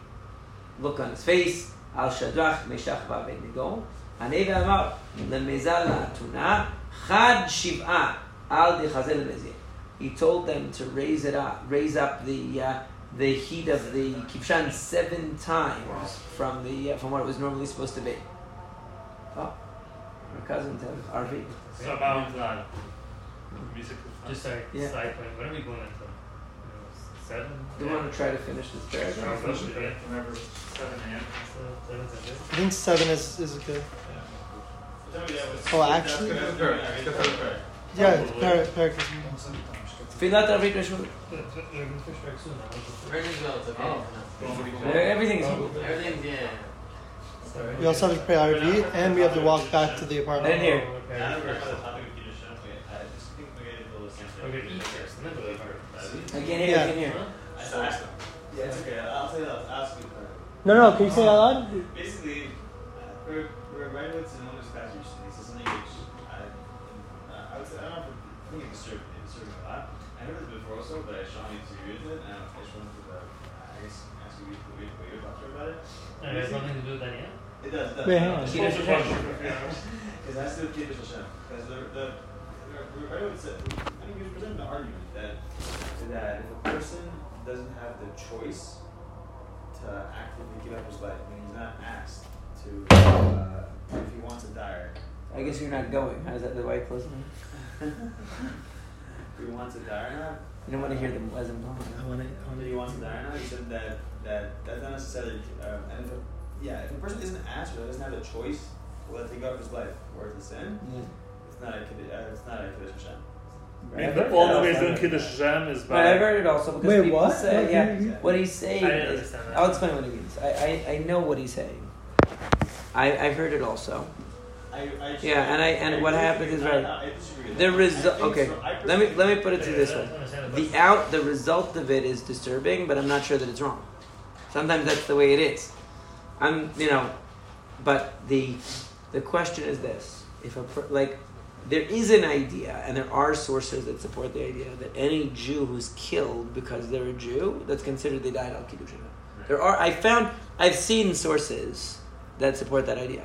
look on his face. Al shadrach meshach v'abednego. Hanei ve'amar lemezal la'atuna chad shiv'a al dechazel mezeh. He told them to raise it up, raise up the uh, the heat of the kibshan seven times from the uh, from what it was normally supposed to be. Oh, our cousin to Arvi. Somehow not. Music Just like Yeah. side point. When are we going into? You know, seven? Do you want to try to finish this paragraph? Remember, seven a.m. I think seven is, is good. Oh, actually? Yeah, Parak, Parak is Tfilat Arvit Rishon. We're going to fish back soon. I Everything's well, it's okay. Uh, Everything is moving. Everything's, yeah. Sorry. We also have to pray RV, and we have to walk back to the apartment. didn't hear. Yeah, I don't know about the topic of Kiddush. Okay, I just think we gotta do the same thing. We're gonna eat first, and then we'll eat. I can't hear. I can't hear. I said, I- Yeah, it's okay. I'll say that. Ask you. No, no, can you say that loud? Basically, uh, we're, we're right with Simona's passage recently. So something which I, uh, I would say, I don't know if I think it disturbed, it disturbed me a lot. I heard this before also, but I strongly disagree with it. And I just wanted to, uh, I guess, ask you what your what your thoughts are about it. And it has nothing to do with Daniel? It does, it does. Wait, hang on. Because that's the Kiddush Hashem. Because the, the, the, I would say, I think he was presenting the argument that, that if a person doesn't have the choice to actively give up his life, I mean, he's not asked to, uh, if he wants to die, I guess you're not going. How's that the white close? if he wants to die or not, You don't want to hear the muezzin blowing. I want to. whether he wants to die or not, he said that, that that's not necessarily, um, and if a, yeah, if a person isn't asked or doesn't have a choice whether to give up his life or to sin, it's not a Kiddush, uh, it's not a Kiddush Hashem. I mean, the only way doing Kiddush Hashem is But I've heard it also because Wait, people what? say, What? yeah, You- what he's saying I didn't is, that. I'll explain what he means. I, I, I know what he's saying. I, I've heard it also. I, I Yeah, and I- and what happened is, right. I, I disagree with The result, okay, so- let me, let me put it to this Yeah, way. The out, the result of it is disturbing, but I'm not sure that it's wrong. Sometimes that's the way it is. I'm, you know, but the the question is this: if a like there is an idea, and there are sources that support the idea that any Jew who's killed because they're a Jew, that's considered they died al kiddush. There are I found I've seen sources that support that idea,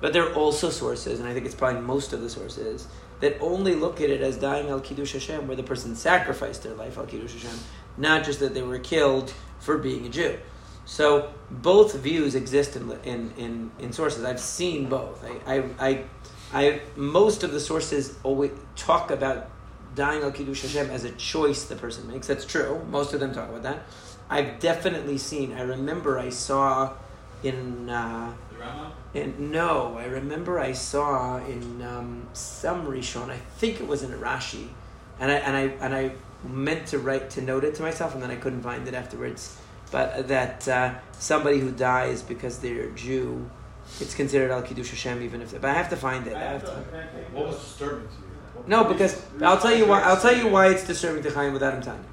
but there are also sources, and I think it's probably most of the sources that only look at it as dying al kiddush Hashem, where the person sacrificed their life al kiddush Hashem, not just that they were killed for being a Jew. So both views exist in, in, in, in sources. I've seen both. I, I, I, I most of the sources always talk about dying al kiddush Hashem as a choice the person makes. That's true. Most of them talk about that. I've definitely seen. I remember I saw in. Uh, and no, I remember I saw in um, some Rishon, I think it was in Rashi, and I and I and I meant to write to note it to myself, and then I couldn't find it afterwards. But that uh, somebody who dies because they're Jew, it's considered al kiddush Hashem, even if. They, But I have to find it. I have to. What was disturbing to you? What- No, because I'll tell you why. I'll tell you why it's disturbing to Chaim without him telling you.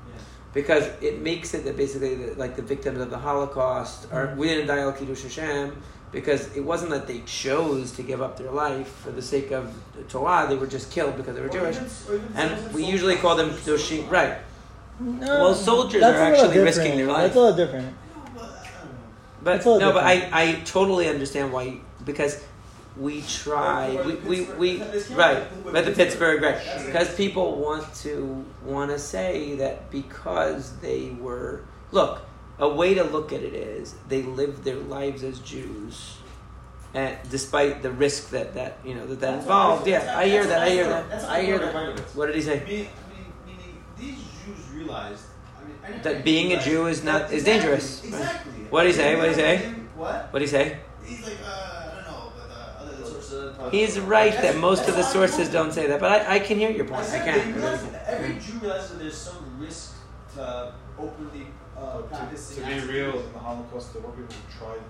Because it makes it that basically the, like the victims of the Holocaust are we didn't die al kiddush Hashem because it wasn't that they chose to give up their life for the sake of the Torah. They were just killed because they were Jewish, and we usually call them kedushim. Right. No, Well, soldiers are actually risking their life. That's a little different. But That's a little no, but I. I totally understand why because we try we, we, we right but the Pittsburgh right. Because people want to want to say that because they were look a way to look at it is they lived their lives as Jews and despite the risk that that you know that that involved. yeah I hear that I hear that. I hear. that. What did he say realized I mean, I That being a Jew is not- is dangerous. Exactly. What'd he say? What'd he say? What? what did he say He's like, uh, I don't know, but uh, other sources. He's about- right That's- that most of the sources don't say that, but I, I can hear your I point. I said can. they realize that every Jew realizes that there's some risk to openly uh, But to, practicing. to be real, in the Holocaust, there were people who tried in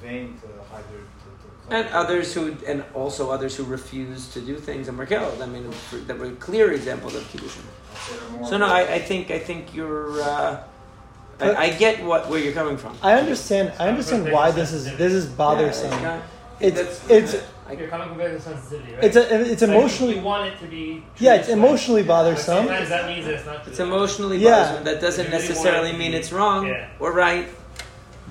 vain to hide their. To, to And others who, and also others who refused to do things and were killed. I mean, for- that were clear examples of kiddushin. I'll say they're more- So no, I, I think I think you're. Uh, I, I get what where you're coming from. I understand. I understand why this is this is bothersome. Yeah, It's that's- it's You're coming from very sensitivity, right? it's a, it's emotionally You want it to be. yeah it's emotionally bothersome. Sometimes that means it's not true. It's emotionally Yeah. bothersome. That doesn't really necessarily want it to mean it's wrong Yeah. or right.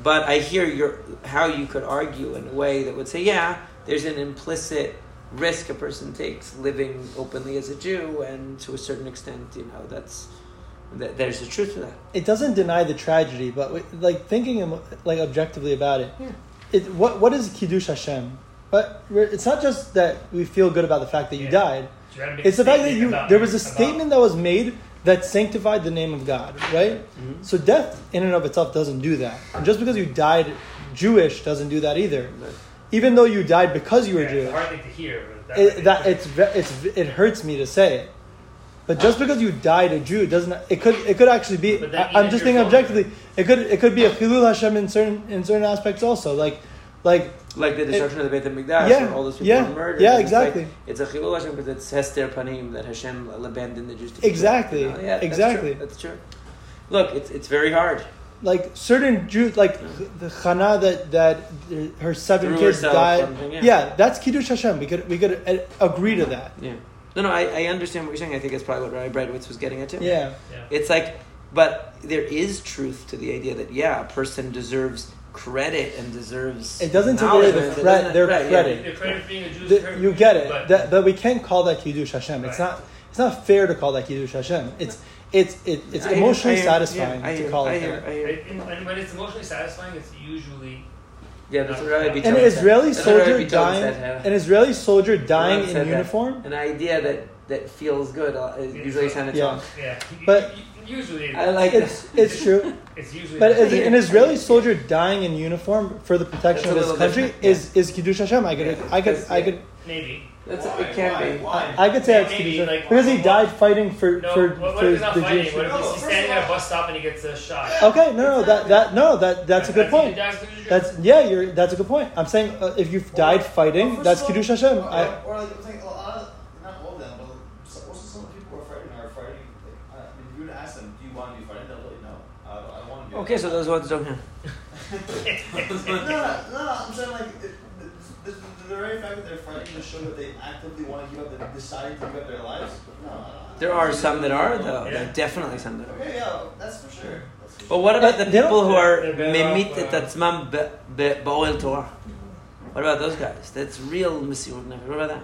But I hear your how you could argue in a way that would say, yeah, there's an implicit risk a person takes living openly as a Jew, and to a certain extent, you know, that's that there's a truth to that. It doesn't deny the tragedy, but like thinking like objectively about it, it what what is kiddush Hashem? But it's not just that we feel good about the fact that you Yeah. died. You gotta It's the fact that you about- there was a about- statement that was made that sanctified the name of God, right? Mm-hmm. So death in and of itself doesn't do that. And just because you died Jewish doesn't do that either. Even though you died because you were Yeah, it's Jewish, hard thing to hear. But it, that it's it's it hurts me to say it. But just because you died a Jew doesn't it could it could actually be I, I'm just thinking objectively it could it could be a chilul Hashem in certain in certain aspects also like like Like the destruction of the Beit HaMikdash, Yeah, all those people yeah, were murdered. yeah, and it's like- exactly. It's, a chilul Hashem because it's Hester Panim that Hashem abandoned the Jews to. kill. Exactly, You know? Yeah, that's exactly. true. That's true. Look, it's it's very hard. like certain Jews like the Chana that that her seven Threw kids died yeah. yeah. that's kiddush Hashem we could we could uh, agree to that Yeah. No, no, I, I understand what you're saying. I think that's probably what Rabbi Breitowitz was getting at too. yeah Yeah. It's like, but there is truth to the idea that yeah, a person deserves credit and deserves. it doesn't take away the acknowledgement. It doesn't- their right, credit Your credit for being a Jew The- you get it But, that, but we can't call that kiddush Hashem it's not it's not fair to call that kiddush Hashem it's it's it, it's I emotionally hear- satisfying yeah, to hear- call I it hear- that. I hear. and, and when it's emotionally satisfying, it's usually Yeah, that's what Rabbi An Beethoven an said. Israeli That's soldier Beethoven dying said, yeah. an Israeli soldier dying in said that. uniform An idea that that feels good uh, is usually sounded Yeah. wrong. yeah. But- u- u- usually I like it's it's true *laughs* it's usually But as an Israeli soldier dying in uniform for the protection of his country different, yeah. is is kiddush Hashem. I could Yeah. I could I could maybe. That's Why? it can Why? be. Why? I could say it's Maybe, like- because he died fighting for No, for, what, what for if he's not the fighting? Jewish. What if he's first standing at a bus stop and he gets a shot? Okay, no, no, that that no, that that's a good point. That's, that's, That's yeah, you're that's a good point. I'm saying uh, if you've died fighting, that's first of kiddush Hashem. Or, I, or like I'm saying, a lot of, not all of them, but some, also some of the people who are fighting are fighting. Like, I mean, if you were to ask them, do you want to be fighting? They'll tell you no. I don't, I don't want to be. Okay, so those ones don't have. no, no, no, I'm saying like it, the, the, the very fact that they're fighting to show that they actively want to give up, they're deciding to give up their lives. No, I don't- There are some that are though. Yeah. There are definitely some that are. Okay, yeah, that's for sure. That's for But sure. what about the people who are They're better off, memit et atzmam be- be- ba'oel Torah? What about those guys? That's real misirut. What about that?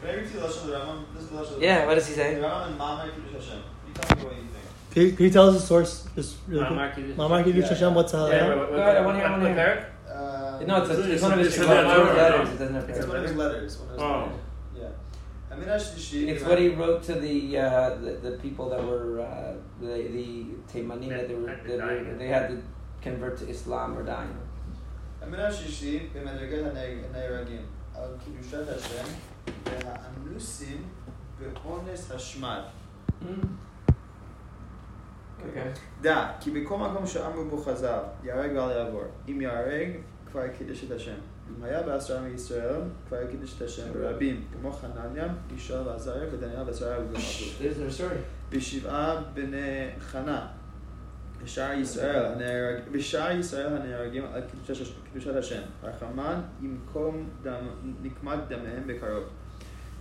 Can I read you the Lashon of the Rambam? This is the Lashon of the Yeah, what does he say? The Rambam and Ma'amar Kiddush Hashem. You tell me what you think. Can you, can you tell us the source? Just really quick. Ma'amar Kiddush Mamar Kiddush Yeah, Hashem, yeah. what's uh, Yeah, yeah, what- what- Go ahead, I wanna hear- I what- wanna what hear. parak? Uh, No, it's, a, it's one of his It's letters. a letter. letters. It doesn't have It's one of his to letters. One of his Oh. letters. Yeah. Amina Shlishi. It's what he wrote to the uh, the, the people that were uh, the the Teimanim that they were, That- that dying. were they had to convert to Islam or dying. המילה השישית במדרגת הנהג- הנהרגים על קדושת השם והאנוסים באונס השמד. Okay. דע, כי בכל מקום שאמרו בו חז"ל, ייהרג ואל יעבור. אם ייהרג, כבר קידש את השם. אם היה בעשרה מישראל, כבר קידש את השם ברבים, כמו חנניה, ישוע ועזריה ודניאל ועשרה וגם עברו. There's their story. בשבעה בני חנה, בשאר ישראל הנהרג, בשאר ישראל הנהרגים על קדושת, קדושת השם, רחמן ימקום דם, נקמת דמיהם בקרוב.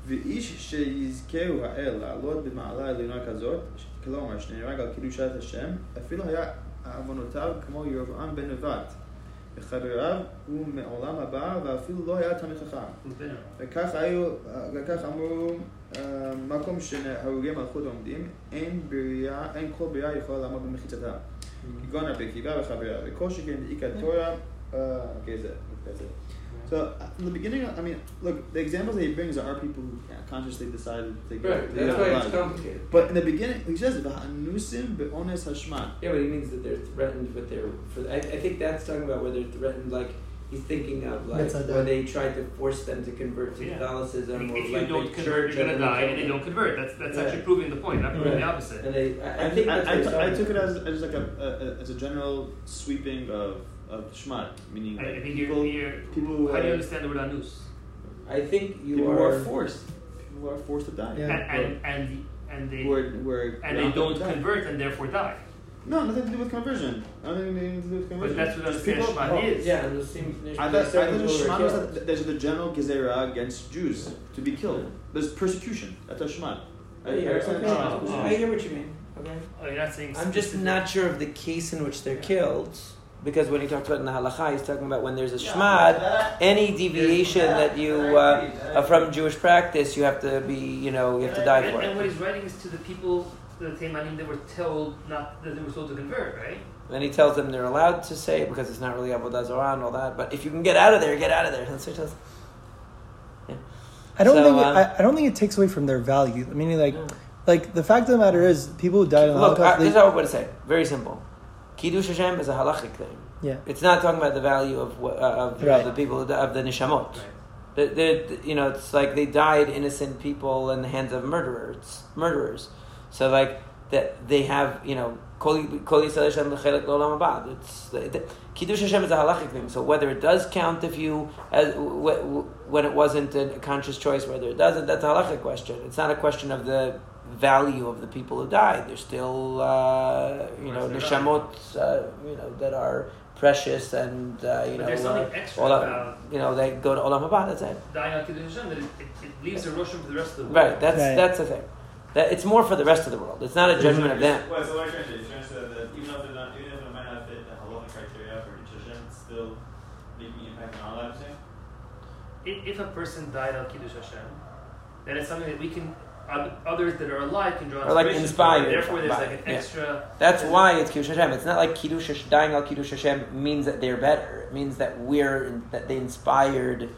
ואיש שיזכהו האל לעלות במעלה עליונה כזאת, כלומר שנהרג על קדושת השם, אפילו היה עוונותיו כמו ירבעם בן נבט, וחבריו הוא מעולם הבא, ואפילו לא היה תלמיד חכם. וכך היו, וכך אמרו, אה, מקום שהרוגי מלכות עומדים, אין בריאה, אין כל בריאה יכולה לעמוד במחיצתה. כגון רבי עקיבא וחבריה, וכל שכן דאיקה תורה, uh, So, uh, in the beginning, I mean, look, the examples that he brings are people who consciously decided to take Right. their That's why it's lives. complicated. But in the beginning, he says, "V'hanusim be'ones hashmad." Yeah, but he means that they're threatened with their. For, I, I think that's talking about where they're threatened, like he's thinking of like That's a- where they tried to force them to convert to Yeah. Catholicism If or you like you don't convert, you're gonna die, and they them. don't convert. That's that's Right. actually proving the point, not proving Right. the opposite. And they, I, I I, think I, that's I, what took- he's I talking took it as, as like a, a, a as a general sweeping of of shmat, meaning I, like I think people, you're, you're people who how do you understand the word anus? I think you people are, who are forced, people who are forced to die, Yeah. And and and, and they who are, who are and they don't convert and therefore die. No, nothing to do with conversion. Nothing to do with conversion. But that's what Just understand people- Shema Well, is. Yeah, and the same. I thought, I thought the Shema was that there's the general gezerah against Jews to be killed. There's persecution. That's a Shema. Yeah, I understand okay. Shema. Oh, oh. I hear what you mean. Okay. Oh, you're not saying. I'm just not sure of the case in which they're killed, because when he talks about in the halacha, he's talking about when there's a shmad, any deviation that- that you uh, agree, that I uh, from. Jewish practice, you have to be, you know, you have to die and, for and it. what he's writing is to the people, the Teimanim that were told not that they were told to convert, right? Then he tells them they're allowed to say it because it's not really avodah zarah and all that. But if you can get out of there, get out of there. That's what he says. I don't So, think it, uh, I, I don't think it takes away from their value. I mean, like No. like the fact of the matter is, people who died in the Look, Holocaust. I, this is they- how I'm going to say. Very simple. Kiddush Hashem is a halachic thing. yeah, It's not talking about the value of uh, of Right. the people of the, of the nishamot. Right. They're, they're, you know, it's like they died innocent people in the hands of murderers. Murderers. So like that they have, you know, kol kol Yisrael Hashem l'chelet l'olam haba. It's the, the, kiddush Hashem is a halachic thing. So whether it does count if you as w- w- when it wasn't a conscious choice, whether it doesn't, that's a halachic question. It's not a question of the value of the people who died. There's still, uh, you know, Of course neshamot, uh, you know, that are precious and uh, you But know. there's something uh, extra olam- about you know, they go to Olam Haba, that's it. dying on Kiddush Hashem that it, it, it leaves a Roshim for the rest of the world. Right, that's Right. that's the thing. That it's more for the rest of the world. It's not a judgment of them. Well, so what I'm trying to say, you're trying to say that even if they're not, even if it might not fit the halacha criteria for each Hashem, it's still making impact on our lives. Saying? If, if a person died on Kiddush Hashem, then it's something that we can, oth- others that are alive can draw Or, like, inspiration inspired from. Therefore, there's by like it, an yeah. extra. That's why it's Kiddush Hashem. It's not like Kiddush Hash- dying al Kiddush Hashem means that they're better. It means that we're that they inspired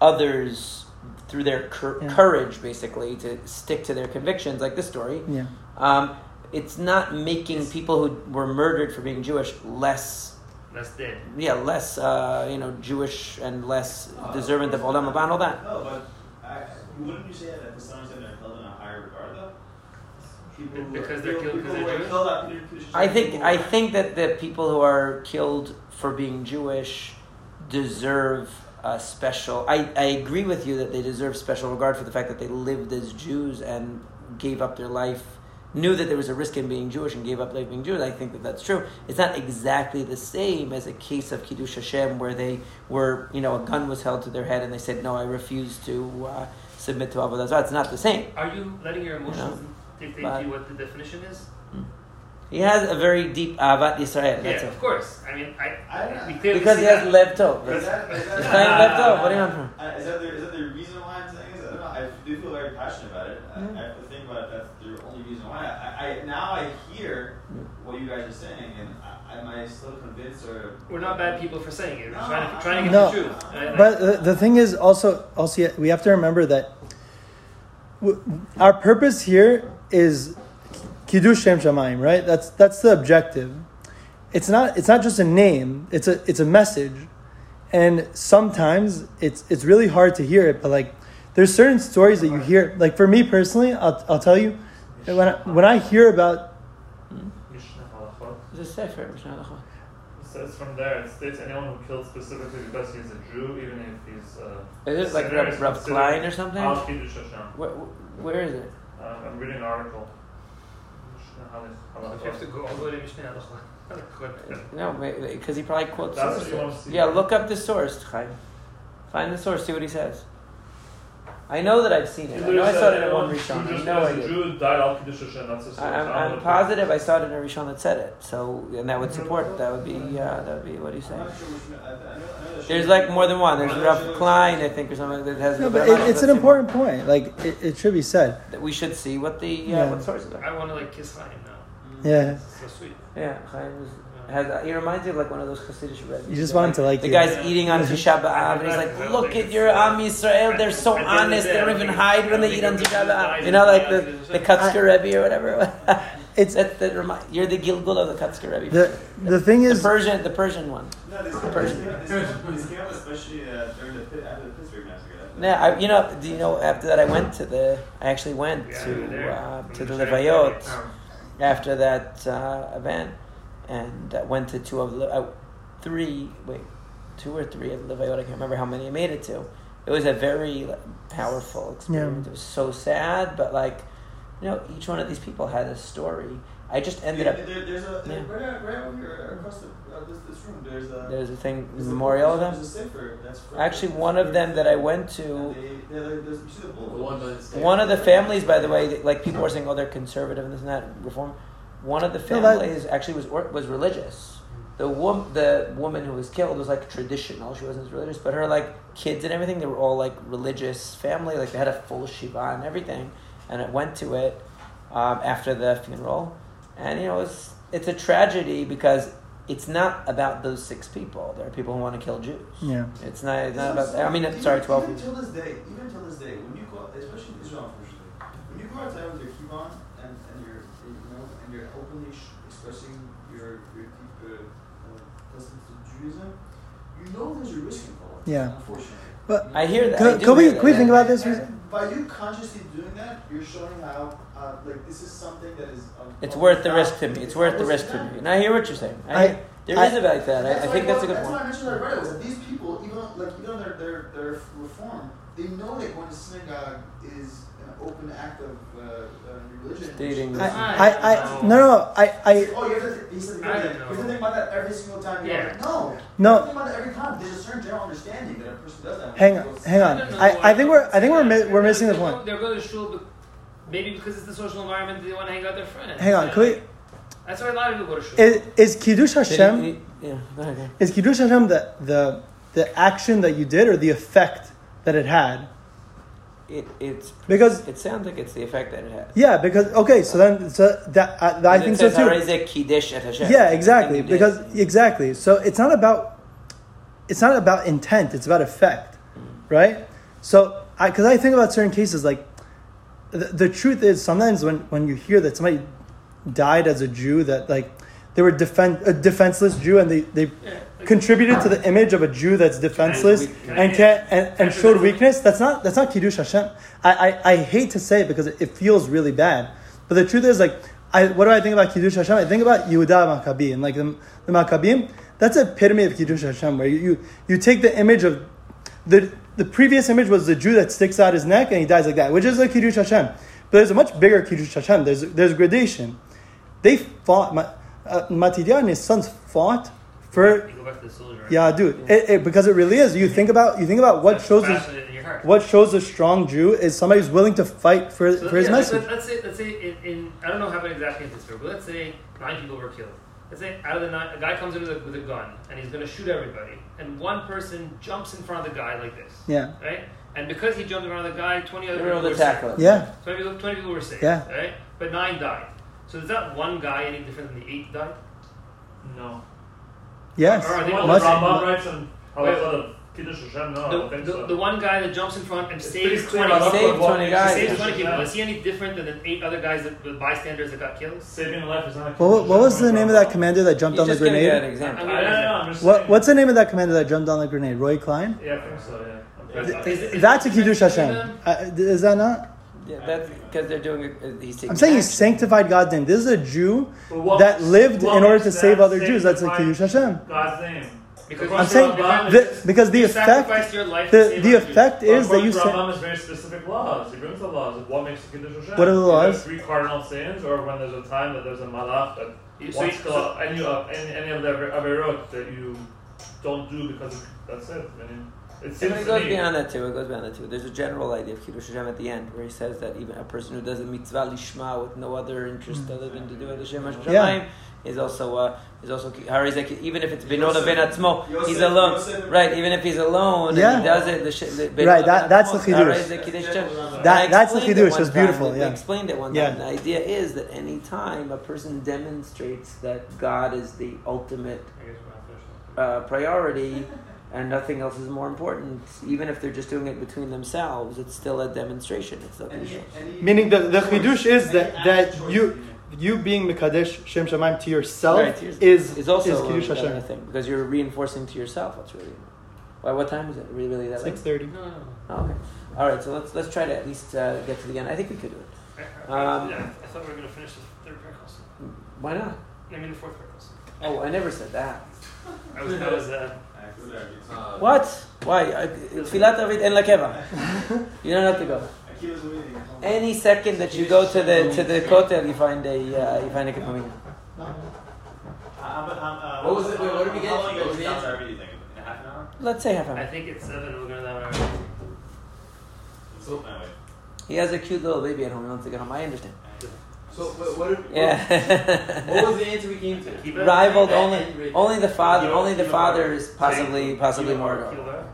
others through their cur- Yeah. courage, basically, to stick to their convictions. Like this story, yeah. um, it's not making people who were murdered for being Jewish less. That's dead. Yeah, less, uh, you know, Jewish and less deserving of Olam Haba and all that. No, but I, wouldn't you say that to some extent they're held in a higher regard though? People Because they're killed because they're Jewish? killed at Kiddush Hashem, I think I think that the people who are killed for being Jewish deserve a special. I, I agree with you that they deserve special regard for the fact that they lived as Jews and gave up their life, knew that there was a risk in being Jewish and gave up life being Jews. I think that that's true. It's not exactly the same as a case of Kiddush Hashem where they were, you know, a gun was held to their head and they said, "No, I refuse to uh, submit to Avodah Zarah." It's not the same. Are you letting your emotions No. dictate But- to you what the definition is? He has a very deep avat Yisrael. That's yeah, it. of course. I mean, I, I- we clearly Because he has that. lev tov. Is That's- that, He's playing lev tov. What do you want from? Uh, is that the is that the reason why I'm saying this? I don't know. I do feel very passionate about it. I, Mm. I have to think about it. That's the only reason why. I, I now I hear what you guys are saying, and I, am I still convinced or? We're not bad people for saying it. We're No, trying to, trying to get No. the truth. And I- But the, the thing is also also we have to remember that our purpose here is kiddush shem shamayim, right? That's that's the objective. It's not it's not just a name. It's a it's a message, and sometimes it's it's really hard to hear it. But like there's certain stories that you hear. Like for me personally, I'll I'll tell you when I, when I hear about Mishnah Halachot. It's a sefer. Mishnah Halachot. It says from there, it states anyone who killed specifically because he's a Jew, even if he's uh, Is it like sinner, Rav, Rav Klein or something? Al Kiddush Hashem. Where, where is it? Um, I'm reading an article. Mishnah you have to go all the way to Mishneh *laughs* No, because he probably quotes That's what sources. you want to see. Yeah, look up the source, Chaim. Find the source, see what he says. I know that I've seen it. I know I saw it in one Rishon. I Just know I as a did. Jew died Al Kiddush Hashem. That's a source. I- I don't I'm, I'm positive I saw it in a Rishon that said it. So, and that would support. That would be. Uh, that would be what he's I'm saying. not sure which. I, I know, I know that There's like more than one. There's I'm Rav Klein, I think, or something that has. no, but but I'm not it, it's an that's the important point. Like it, it should be said. That we should see what the uh, Yeah. what sources are. I want to like kiss Chaim now. Yeah, It's so sweet. Yeah, Chaim was, has. He reminds me of like one of those Hasidic rabbis. you just that, want like, to like The you. guy's eating on Tisha B'Av, and he's like, "Look at your Am Yisrael. They're so honest. They don't even hide when they eat on Tisha B'Av." You know, like the the Kutzker Rebbe or whatever. *laughs* It's That's the remi- You're the Gilgul of the Kutzker Rebbe. the the thing The is Persian, the Persian one. No, this, this, Persian. came, this, this especially uh, during the Pit- after the Pittsburgh massacre. That- Yeah, I, you know, do you know? After that, I went to the. I actually went Yeah, to uh, to the Levayot after that uh, event, and uh, went to two of the uh, three. Wait, two or three of the Levayot. I can't remember how many I made it to. It was a very like, powerful experience. It was so sad, but like, you know, each one of these people had a story. I just ended There- up. there- there's a Yeah. right, right over here across the, uh, this, this room. There's a There's a thing there's a- memorial of There's them. a sefer that's from- Actually, one of them that I went to. And they, they, there's, you see the bullet. One of the families, by the way, that- like people were saying, oh, they're conservative and this and that, reform. One of the No, that- families actually was was religious. The wom- the woman who was killed was like traditional. She wasn't as religious, but her like kids and everything, they were all like religious family. Like they had a full shiva and everything. And it went to it um, after the funeral, and you know it's it's a tragedy because it's not about those six people. There are people who want to kill Jews. yeah. It's not. It's not about. I mean, even- sorry, twelve. Even people. till this day, even this day, when you go, especially in Israel, unfortunately, when you go outside with your kibbutz and, and you're you know and you're openly sh- expressing your your deep uh, uh, custom to Judaism, you know there's a involved. Yeah. Unfortunately. But I hear that. Can- I do can we- hear can we that. think about this? And by you consciously doing that, you're showing how uh, like this is something that is. Um, It's worth the risk to me. It's worth the risk to me. And I hear what you're saying. I, I- hear- there I- is about that. I, I think that's a good That's why I point. mentioned that right. Was that these people, even though, like even though their their their reform, they know that going to synagogue is an open act of uh, uh, religion. Stating which- I, I, I no no I, I Oh, you have to. He said, you have to you have to know. think about that every single time. Yeah. go, no. No. You have to think about that every time. There's a certain general understanding that a person does that. hang on hang on. don't. I, I think we're I think we're mi- we're missing the point. They're going to shul, but maybe because it's the social environment, they want to hang out with their friends. Hang on, Yeah. can we? That's why a lot of people go to shul. Is, is kiddush Did Hashem? he- yeah, go ahead. Is Kiddush Hashem the, the, the action that you did or the effect that it had? It, it's Because, it sounds like it's the effect that it had. yeah, because, okay, so then, so that, I, I think so too. "Harezeh kiddush et Hashem." Yeah, exactly. Because, exactly. So it's not about, it's not about intent, it's about effect, mm. right? So, I, because I think about certain cases, like, the, the truth is sometimes when, when you hear that somebody died as a Jew, that, like, they were defen- a defenseless Jew and they, they contributed to the image of a Jew that's defenseless and can and, and showed weakness. That's not that's not kiddush Hashem. I, I, I hate to say it because it, it feels really bad, but the truth is like I what do I think about kiddush Hashem? I think about Yehuda Maccabi and like the, the Maccabim. That's a epitome of kiddush Hashem, where you, you you take the image of the the previous image was the Jew that sticks out his neck and he dies like that, which is like kiddush Hashem. But there's a much bigger kiddush Hashem. There's there's gradation. They fought. Ma- uh, Matidia and his sons fought For You go back to the soldier. right? yeah, dude, it, it, because it really is. You think about you think about what That's shows a, passionate in your heart. what shows a strong Jew is somebody who's willing to fight for, So, for his yeah, message. let, us say, let's say in, in I don't know how many exactly in Pittsburgh, but let's say nine people were killed. Let's say out of the nine, a guy comes in with a, with a gun and he's going to shoot everybody, and one person jumps in front of the guy like this, Yeah, right? And because he jumped in front of the guy, twenty other people were to saved. yeah, 20 people, 20 people were saved, Yeah. right? But nine died. So is that one guy any different than the eight died? No. Yes. Or are they Well, all the Must- Rambam writes in Wait. Halacha of Kiddush Hashem. No, I the, don't think the, so. the one guy that jumps in front and saves pretty clear 20 about Saved what 20 guys. He saves 20 people. Hashem. Is he any different than the eight other guys, that, the bystanders that got killed? Saving a life is not a What, what was the name of that commander that jumped You're on the just giving you an grenade? example. I'm I don't know, I'm just What, saying. what's the name of that commander that jumped on the grenade? Roy Klein. Yeah, I think so, yeah. I'm Is- pretty- is- is- That's a kiddush Hashem. Uh, is that not? Yeah, that's because they're doing it. uh, He's taking I'm saying he action. sanctified God's name. This is a Jew what- that lived in order to save other Jews. That's a sanctify kiddush Hashem. God's name. Because I'm saying the, because the effect your life the, save the effect is that you say. say Rambam has very specific laws. He brings the laws of what makes a Kiddush Hashem. What are the Either laws? Three cardinal sins, or when there's a time that there's a malach that You- so wants to so- any, of any, any of the averot that you don't do because of, that's it. I mean, it And it goes me. beyond that too. It goes beyond that too. There's a general idea of Kiddush Hashem at the end, where he says that even a person who does a mitzvah lishma with no other interest other than to do it Hashem Yeah. Is also uh, is also harizek. Even if it's benoda Yosef- ben atzmo, he's alone. Yosef- Right. Even if he's alone Yeah. and he does it, the, sh- the benoda Right, that- that's the atzmo, chiddush. harizek Kiddush That- And That- I that's the explained it chiddush. one It's time. beautiful, We- yeah. We explained it one Yeah. time. The idea is that any time a person demonstrates that God is the ultimate I guess we're not finished. uh, priority *laughs* and nothing else is more important, even if they're just doing it between themselves, it's still a demonstration. It's still Any- any- Meaning the, the any chidush is that, that you you being mekadesh shem shemaim to yourself Right, here's- is also is kiddush a, a Hashem. thing because you're reinforcing to yourself what's really. Why? What time is it? Really, really that late? Six thirty. No, no, no. Oh, okay. All right. So let's let's try to at least uh, get to the end. I think we could do it. I, I, Um, yeah, I thought we were going to finish the third paragraph. Why not? I mean, the fourth paragraph. Oh, I never said that. I was, I was, uh, I feel that it's- What? Why? I- Tfilat David en lakeva. *laughs* You don't have to go. I keep us waiting. Any second that you go to the to the kotel, you find a uh, you find a kapamina. I'm, I'm, What was it? Wait, what did we get? How long What was is the it answer? down do you think? In half an hour? Let's say half an hour. I think it's seven. We're going to have our. So, anyway. He has a cute little baby at home. He wants to get home. I understand. So what? What, what, Yeah. what was the answer we came to? Keep. Rivaled only and only the father Kilo- only the kilo father bar. is possibly Kilo- possibly kilo more. bar. Kilo bar?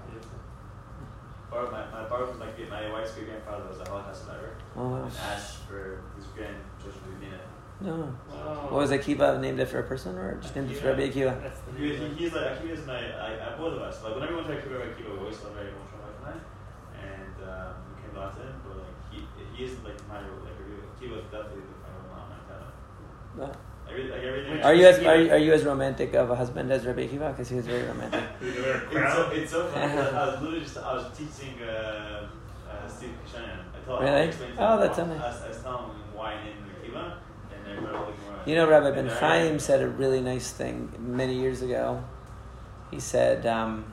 Bar- my, my bar was my, my wife's great grandfather was a Holocaust survivor Oh and asked for his grandchildren to be in it. No. Wow. What was Akiva named after a person or just named after Rabbi Akiva? That's the He, name. he, he's like Akiva is my I, I, both of us. Like whenever we went to Akiva, Akiva we always felt very emotional wife and I. And um, we came back to him, but like he he isn't like my like Akiva is definitely the final mom and kind No. of. Like everything. Are you as are, you- are you as romantic of a husband as Rabbi Akiva? Because he was very romantic. Do you wear a It's so, crown? it's so funny. *laughs* 'cause I was literally just I was teaching uh, uh, Steve Kishayan. I told Really? I explained to Oh, him that's why- something. I was, I was telling him why I named him Akiva, and they were looking more. You know, Rabbi Ben and Chaim said a really nice thing many years ago. He said, um,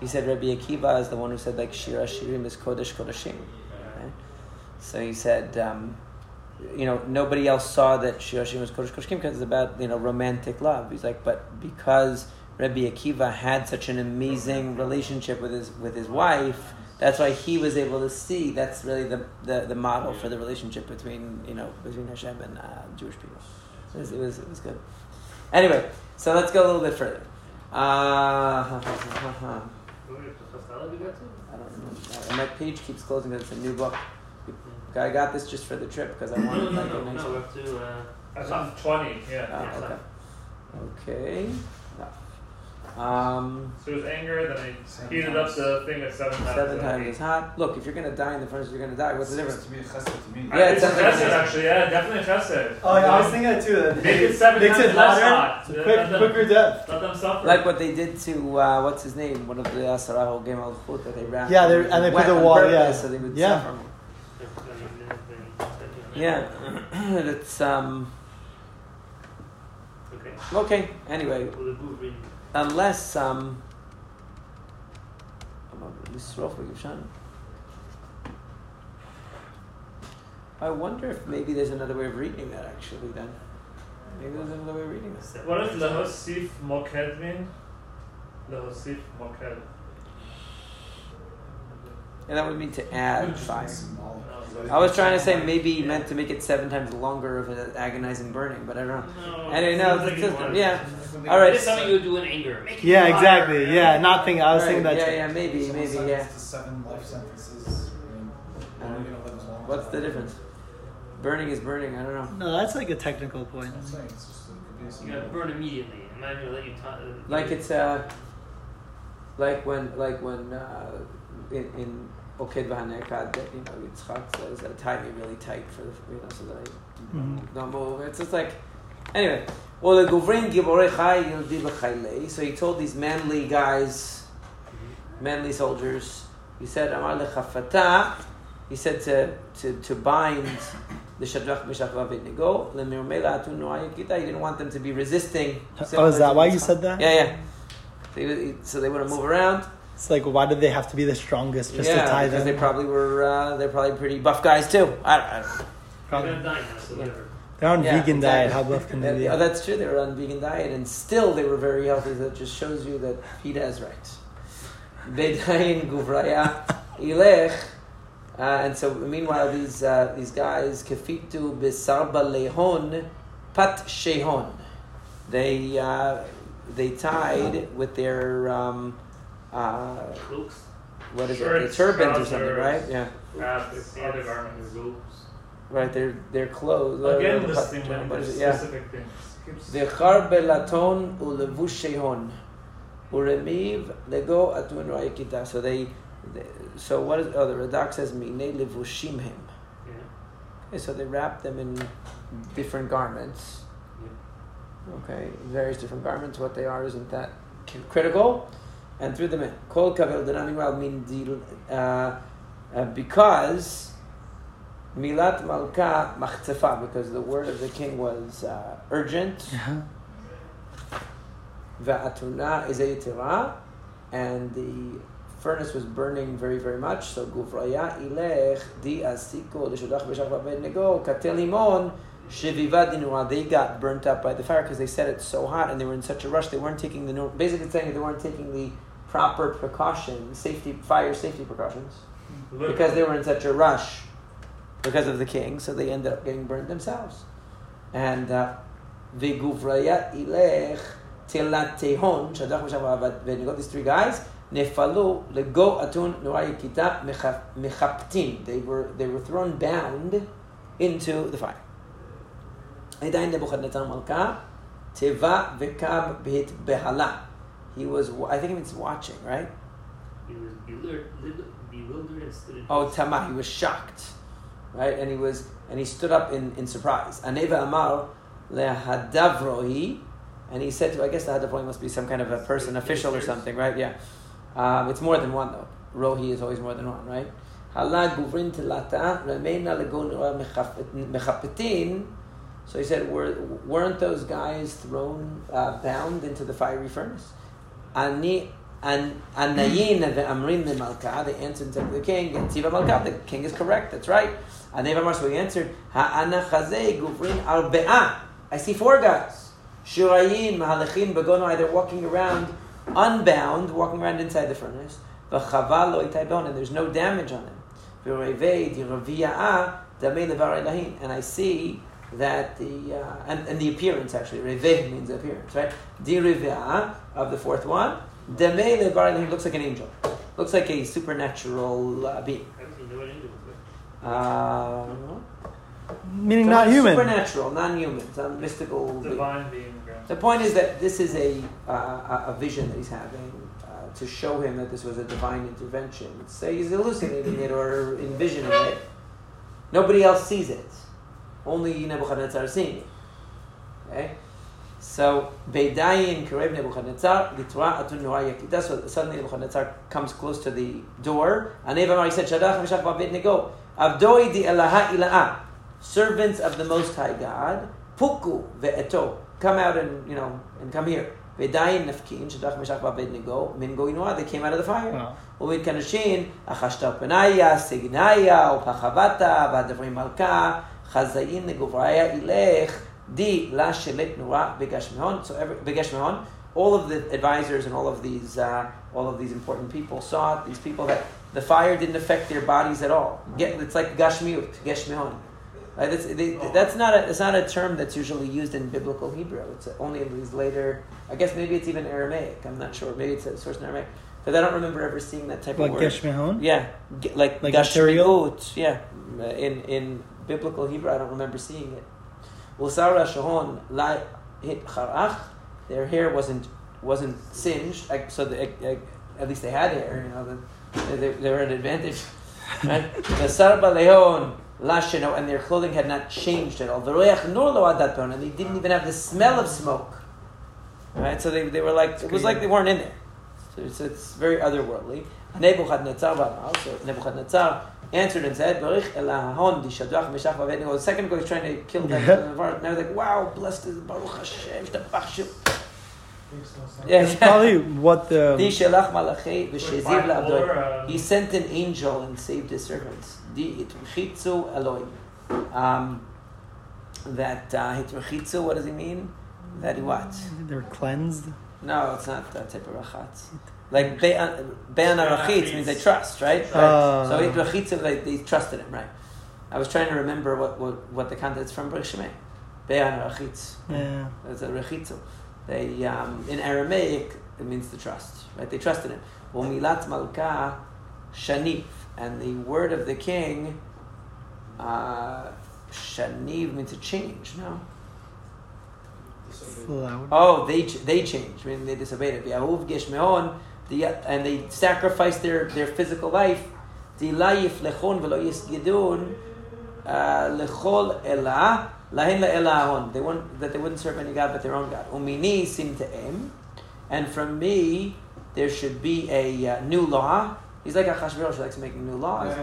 he said Rabbi Akiva is the one who said like Shira Shirim is Kodesh Kodeshim. Right? So he said, um, you know, nobody else saw that Shira Shirim was Kodesh Kodeshim because it's about you know romantic love. He's like, but because Rabbi Akiva had such an amazing relationship with his with his wife. That's why he was able to see. That's really the, the, the model for the relationship between you know between Hashem and uh, Jewish people. It was, it was it was good. Anyway, so let's go a little bit further. Uh, Who was the first dialogue we got to? I don't know. My page keeps closing because it's a new book. I got this just for the trip because I wanted like no, a no, nice no. We have to. Uh, That's on 20, yeah. Oh, okay. Okay. Um, So it was anger, then they heated up the thing at seven times. seven times as hot. Look, if you're gonna die in the furnace, you're gonna die. What's the difference? To me, chesed to me. I- Yeah, it it's sounds like chesed, it is. actually, yeah, definitely chesed. Oh yeah, I was thinking that too. That Make it seven makes times it less hotter. hot. so Let quick, them- quicker death. Let them suffer. Like what they did to uh, what's his name? One of the Asarah Game Al Khut that they wrapped. Yeah, they- him and they put wet the on wall, purpose yeah. so they would Yeah. suffer more. Yeah, *clears throat* it's um. Okay. Okay. Anyway, unless um. I wonder if maybe there's another way of reading that actually then. Maybe there's another way of reading this. What is does Mokedmin? Mokhad mean? And that would mean to add fire. I was trying to say maybe he meant to make it seven times longer of an agonizing burning, but I don't know. No. Anyway, no, it's like just, yeah. All right. It's something you would do in anger. Make Yeah, hotter. exactly. Yeah, not thinking. I was Right, thinking that. yeah, too. yeah, maybe, Someone maybe, yeah. seven life sentences. I mean, I are don't we gonna live as long as What's the difference? Burning is burning. I don't know. No, that's like a technical point. It's just it You gotta burn immediately. I'm not gonna let you. ta- uh, Like it's uh, like when like when uh, in in Oked Vahanekad, that you know Yitzchak says, uh, "Tie me really tight for the you know so that I don't move." It's just like anyway. Well, the Guvrin Giborei Chai Yildi B'Chaylei. So he told these manly guys, manly soldiers. He said, "Amar lechafata." He said to to to bind the Shadrach, Meshach, Abednego. Lemirmela Atun Noah Yekita. He didn't want them to be resisting. Oh, is that why you said that? Yeah, yeah. So, he, so they wouldn't move around. It's like, why did they have to be the strongest just yeah, to tie because them? they probably were. Uh, they're probably pretty buff guys too. I, I, You're Probably. gonna die now, so whatever. They're on Yeah, vegan exactly. diet. How buff can they be? oh, that's true. They were on vegan diet, and still they were very healthy. That just shows you that Peter is right. Bedayin guvraya *laughs* ilech. Uh, and so, meanwhile, these uh, these guys kefitu besarba lehon pat shehon. They uh, they tied with their um, uh, what is Shirts, it? The turbans or something, right? Yeah. Hats, undergarments, robes. Right, they're they're clothes. Again, listing them specific yeah. things. char belaton ulevusheon uremiv lego atun royekita. So they, they, so what is? Oh, the Radak says mine levushim him. Okay, so they wrap them in different garments. Yeah. Okay, various different garments. What they are isn't that critical. And threw them in. Kol kavel meanwhile mean deal, uh, uh, because milat malka machzefa because the word of the king was uh, urgent. Va'atuna is a and the furnace was burning very, very much. So guvraya ilech di asiko b'shach v'abednego katel limon sheviva dinua. They got burnt up by the fire because they set it so hot and they were in such a rush. They weren't taking the basically saying they weren't taking the proper precautions, safety fire safety precautions because they were in such a rush because of the king, so they ended up getting burned themselves. And uh, v'guvraya ilech tilat tehon shadach misham v'abednego. These three guys nefalu lego atun nurai kita mechaptin. They were they were thrown bound into the fire. עדיין נבוכדנצר מלכה, תיבה וקם בהתבהלה. He was, I think it means watching, right? He was bewildered, bewildered and stood in Oh, Tama, he was shocked, right? And he was, and he stood up in, in surprise. Aneva Amar lehadavrohi, and he said to, I guess the hadavrohi must be some kind of a person, official or something, right? Yeah. Um, it's more than one though. Rohi is always more than one, right? Hala guvrin tilata, remena mechapetin. So he said, Were, weren't those guys thrown, uh, bound into the fiery furnace? Ani and they answered to the king, and Tiva Malka, the king is correct, that's right. And answered, guvrin arbe'a. I see four guys. Shurayin, mahalechin, begono, they're walking around unbound, walking around inside the furnace. V'chaval and there's no damage on them. And I see that the, uh, and, and the appearance actually, reveh means appearance, right? Diriviya'a of the fourth one. Demei levar elahin looks like an angel. Looks like a supernatural uh, being. I don't know what angel was Uh, Meaning not human. Supernatural, non-human, some mystical. Divine being. okay. The point is that this is a uh, a a vision that he's having uh, to show him that this was a divine intervention. Say he's hallucinating it or envisioning it. Nobody else sees it. Only Nebuchadnezzar is seeing it. Okay? So, Beidayin Kerev Nebuchadnezzar, Litra Atun Noayak. That's what suddenly Nebuchadnezzar comes close to the door. And Eva he said, Shadrach Meshach Abednego, Avdoi di Elaha Ila'a, servants of the Most High God, Puku ve'eto, come out and, you know, and come here. Beidayin Nefkin, Shadrach Meshach Abednego, Min Goinoa, they came out of the fire. Uvid Kanashin, Achashtar Penaya, Signaya, Opachavata, Vadavrim Malka, Chazayin Leguvraya Ilech Di La Shelet Nura Begashmehon. So every, all of the advisors and all of these uh, all of these important people saw it, these people that the fire didn't affect their bodies at all. It's like Gashmiut, Geshmehon. Right? That's, they, that's not a, it's not a term that's usually used in biblical Hebrew. It's only in these later, I guess maybe it's even Aramaic. I'm not sure. Maybe it's a source in Aramaic. But I don't remember ever seeing that type like of word. Geshmehon? Yeah. G- like, like Gashmiut. Yeah. In, in biblical Hebrew, I don't remember seeing it. Usara shahon hit charach. Their hair wasn't wasn't singed, so the, at least they had hair. You know, the, they, they were an advantage. *laughs* Right? The sarba leon lasheno, and their clothing had not changed at all. And they didn't even have the smell of smoke. Right? So they, they were like it was like they weren't in there. So it's, it's very otherworldly. Nebuchadnezzar. So Nebuchadnezzar answered and said, Baruch elahon di shadrach meshach v'abednego. The second guy was trying to kill them. Yeah. And I was like, wow, blessed is Baruch Hashem. shtabach shem." Makes no. Yeah, It's probably what the. *laughs* Di shelach malachei v'sheziv Five la'abdoi. more, uh, He sent an angel and saved his servants. Di itmechitzu Elohim. Um, that uh, hitmechitzu, what does he mean? That he what? They're cleansed. No, it's not that type of rachatz. Like be'an be'an arachitz means they trust, right? right. Uh. so hitmechitzu, they, they trusted him, right? I was trying to remember what, what, what the context is from Baruch Shemay. Be'an arachitz. Yeah. That's a rechitzu. They um, in Aramaic it means to trust, right? They trusted him. Umilat malka shaniv, and the word of the king, uh, shaniv means to change. No. Loud. Oh, they they changed. I mean, they disobeyed it. Yahuv geshmeon, the and they sacrificed their, their physical life. The layif lechon v'lo yisgedun uh, lechol elah lahen la'elahon. They wouldn't that they wouldn't serve any god but their own god. Umini sim te'em, and from me there should be a uh, new law. He's like a Chashverosh who likes making new laws.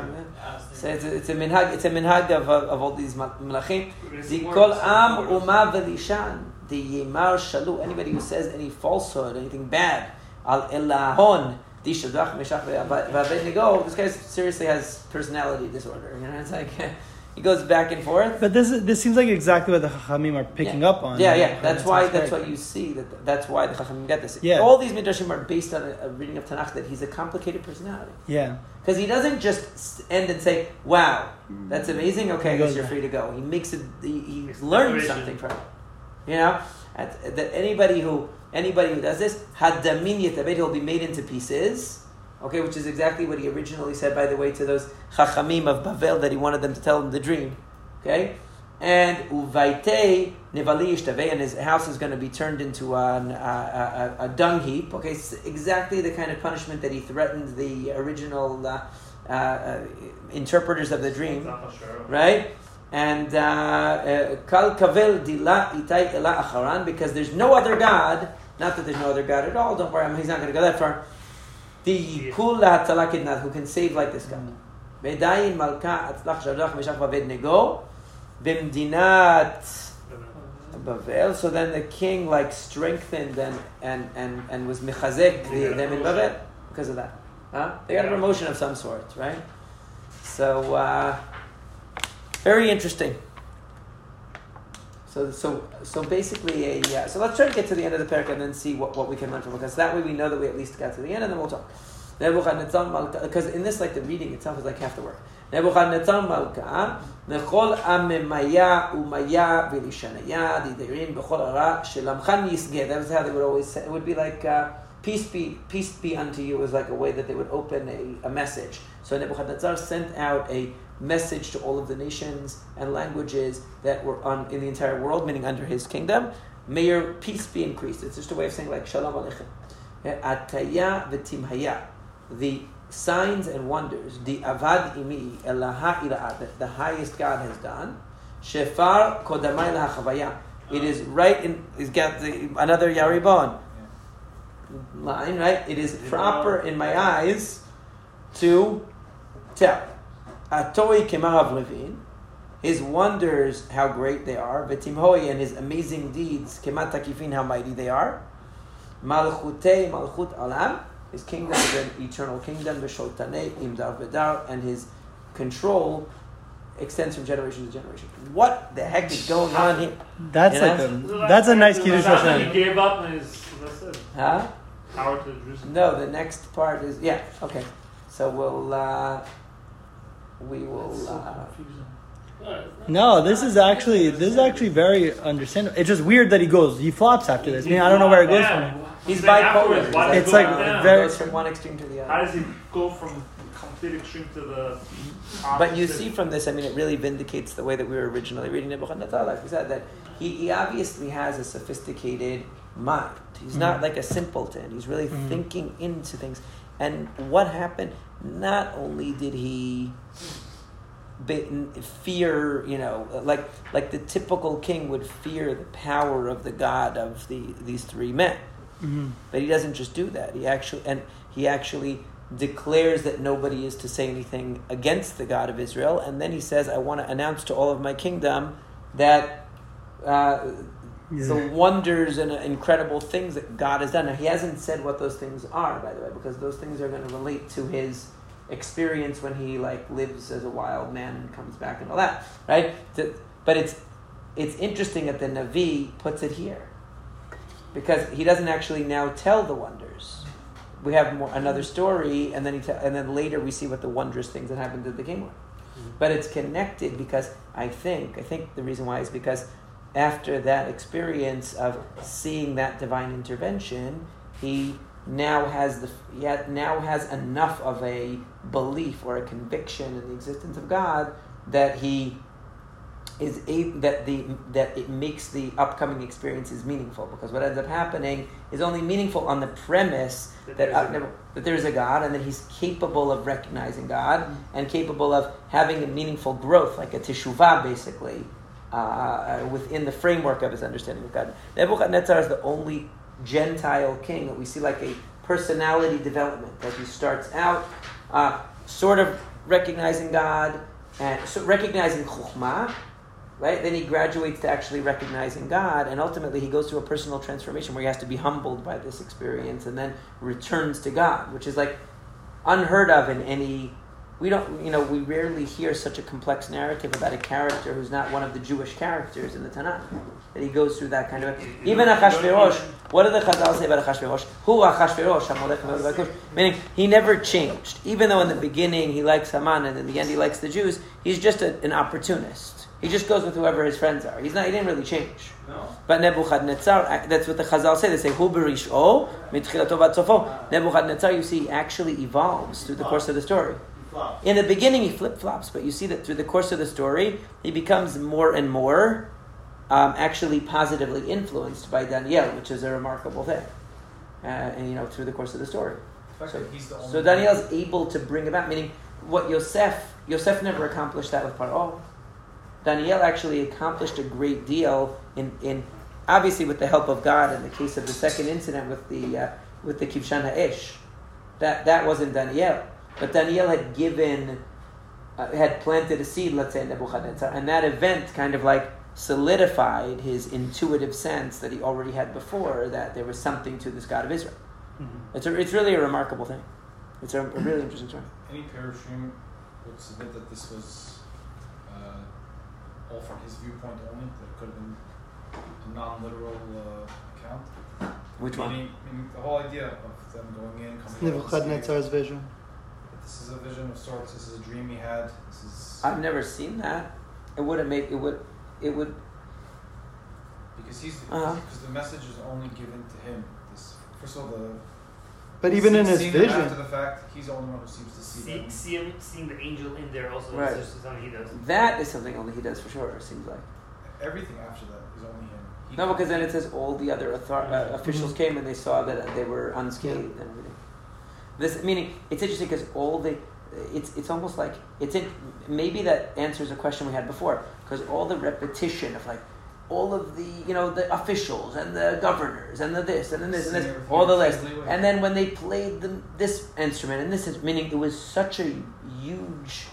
So it's a, it's a minhag. It's a minhag of, of, of all these ma- malachim. The kol am uma velishan. The yimar shalu. Anybody who says any falsehood, anything bad, al elahon. The shadrach meshach ve'abednego. This guy seriously has personality disorder. You know, it's like he goes back and forth. But this is, this seems like exactly what the Chachamim are picking yeah. up on. Yeah, yeah. That's why. That's why you see that. That's why the Chachamim get this. Yeah. All these midrashim are based on a, a reading of Tanakh that he's a complicated personality. Yeah. Because he doesn't just end and say, "Wow, that's amazing." Okay, I guess you're free to go. He makes it. He, he It's learns something from it. You know, that anybody who anybody who does this, hadamin yetabed, he'll be made into pieces. Okay, which is exactly what he originally said, by the way, to those chachamim of Bavel that he wanted them to tell him the dream. Okay, and uvaite nevali yishtaveh, and his house is going to be turned into an, a, a, a dung heap. Okay, it's exactly the kind of punishment that he threatened the original uh, uh, uh, interpreters of the dream right? And uh, uh, kal kavel dila itai ela acharan because there's no other god. Not that there's no other god at all. Don't worry, I mean, he's not going to go that far. The kula talakidnat who can save like this guy. Bedayin malka atzlach shadrach meshach v'abednego b'mdinat Bavel. So then the king like strengthened and and and, and was mechazek the, them in Bavel because of that. Huh? They got a promotion of some sort, right? So. Uh, very interesting. So, so, so basically, a uh, so let's try to get to the end of the parak and then see what, what we can learn from it. Because that way we know that we at least got to the end, and then we'll talk. Because in this, like the reading itself is like half the work. Nebuchadnezzar Malka, Nechol Amemaya Umaya Vilishanaya Diderin Bechol Ara Shelamchan Yisgeh. That was how they would always say. It would be like uh, peace be peace be unto you was like a way that they would open a, a message. So Nebuchadnezzar sent out a message to all of the nations and languages that were on in the entire world, meaning under his kingdom. May your peace be increased. It's just a way of saying like Shalom Aleichem. Ataya v'timhaya. The signs and wonders, the avad imi, elaha ilaha, that the highest God has done. Shefar kodamai lahachavaya. It is right in, it's got the, another Yaribon line, right? It is proper in my eyes to tell. Atoi kemarav levin, his wonders, how great they are. V'timhoi, and his amazing deeds, kemat takifin, how mighty they are. Malchutei malchut alam, his kingdom is an eternal kingdom. V'shotane imdar v'dar, and his control extends from generation to generation. What the heck is going on here? That's Yeah. like a, that's a nice Kiddush That's Hashem. He gave up and his, that's it. Huh? Power to Jerusalem. No, the next part is yeah. Okay, so we'll uh, we will. Uh, No, this is actually this is actually very understandable. It's just weird that he goes he flops after this. I mean, I don't know where it goes Yeah. from. he's bipolar. why he It's like down? very- goes from one extreme to the other. How does he go from complete extreme to the? But you see from this, I mean, it really vindicates the way that we were originally reading Nebuchadnezzar. Like we said, that he, he obviously has a sophisticated mind. He's not Mhm. like a simpleton. He's really Mhm. thinking into things. And what happened? Not only did he fear, you know, like like the typical king would fear the power of the god of the these three men. Mhm. But he doesn't just do that. He actually and he actually declares that nobody is to say anything against the God of Israel, and then he says, "I want to announce to all of my kingdom that uh, the wonders and incredible things that God has done." Now he hasn't said what those things are, by the way, because those things are going to relate to his experience when he like lives as a wild man and comes back and all that, right? But it's it's interesting that the Navi puts it here because he doesn't actually now tell the wonders. We have more, another story, and then he te- and then later we see what the wondrous things that happened to the king were. Mm-hmm. But it's connected because I think I think the reason why is because after that experience of seeing that divine intervention, he now has the he ha- now has enough of a belief or a conviction in the existence of God that he is a, that the that it makes the upcoming experiences meaningful. Because what ends up happening is only meaningful on the premise That that there's uh, a that there's a God and that he's capable of recognizing God and capable of having a meaningful growth like a teshuvah basically uh, uh, within the framework of his understanding of God. Nebuchadnezzar is the only Gentile king that we see like a personality development that he starts out uh, sort of recognizing God and so recognizing Chukhmah, right? Then he graduates to actually recognizing God, and ultimately he goes through a personal transformation where he has to be humbled by this experience and then returns to God, which is like unheard of in any. We don't, you know, we rarely hear such a complex narrative about a character who's not one of the Jewish characters in the Tanakh. That he goes through that kind of. Even Achashverosh, what do the Chazal say about Achashverosh? Who Achashverosh? Meaning, he never changed. Even though in the beginning he likes Haman and in the end he likes the Jews, he's just a, an opportunist. He just goes with whoever his friends are. He's not. He didn't really change. No. But Nebuchadnezzar, that's what the Chazal say. They say, Hu berisho, mitchilato. Nebuchadnezzar, you see, actually evolves through the course of the story. In the beginning, he flip flops, but you see that through the course of the story, he becomes more and more um, actually positively influenced by Daniel, which is a remarkable thing. Uh, and you know, through the course of the story. Fact So, Daniel he's the only so Daniel's able to bring about, meaning what Yosef, Yosef never accomplished that with Paro. Daniel actually accomplished a great deal in, in obviously with the help of God in the case of the second incident with the uh, with the Kivshan Ha'ish. That that wasn't Daniel, but Daniel had given uh, had planted a seed, let's say in Nebuchadnezzar, and that event kind of like solidified his intuitive sense that he already had before that there was something to this God of Israel. It's a, it's really a remarkable thing. It's a, a really interesting story. any Perushim would submit that this was uh, all from his viewpoint only, that it could have been a non-literal uh, account. Which one? Meaning, meaning the whole idea of them going in, coming out, Nebuchadnezzar's vision. That This is a vision of sorts. This is a dream he had. This is I've never seen that. It wouldn't make it would it would because he's Uh-huh. because the message is only given to him. This first of all the But even in his vision, after the fact, he's the only one who seems to see, See, them. see him, seeing the angel in there also Right. is something he does. that is something only he does for sure. It seems like Everything after that is only him. He no, because then it says all the other author- uh, officials Mhm. came and they saw that they were unscathed and everything. This meaning it's interesting because all the it's it's almost like it's in maybe that answers a question we had before because all the repetition of like all of the you know the officials and the governors and the this and the this and this all the list and then when they played the, this instrument and this is meaning it was such a huge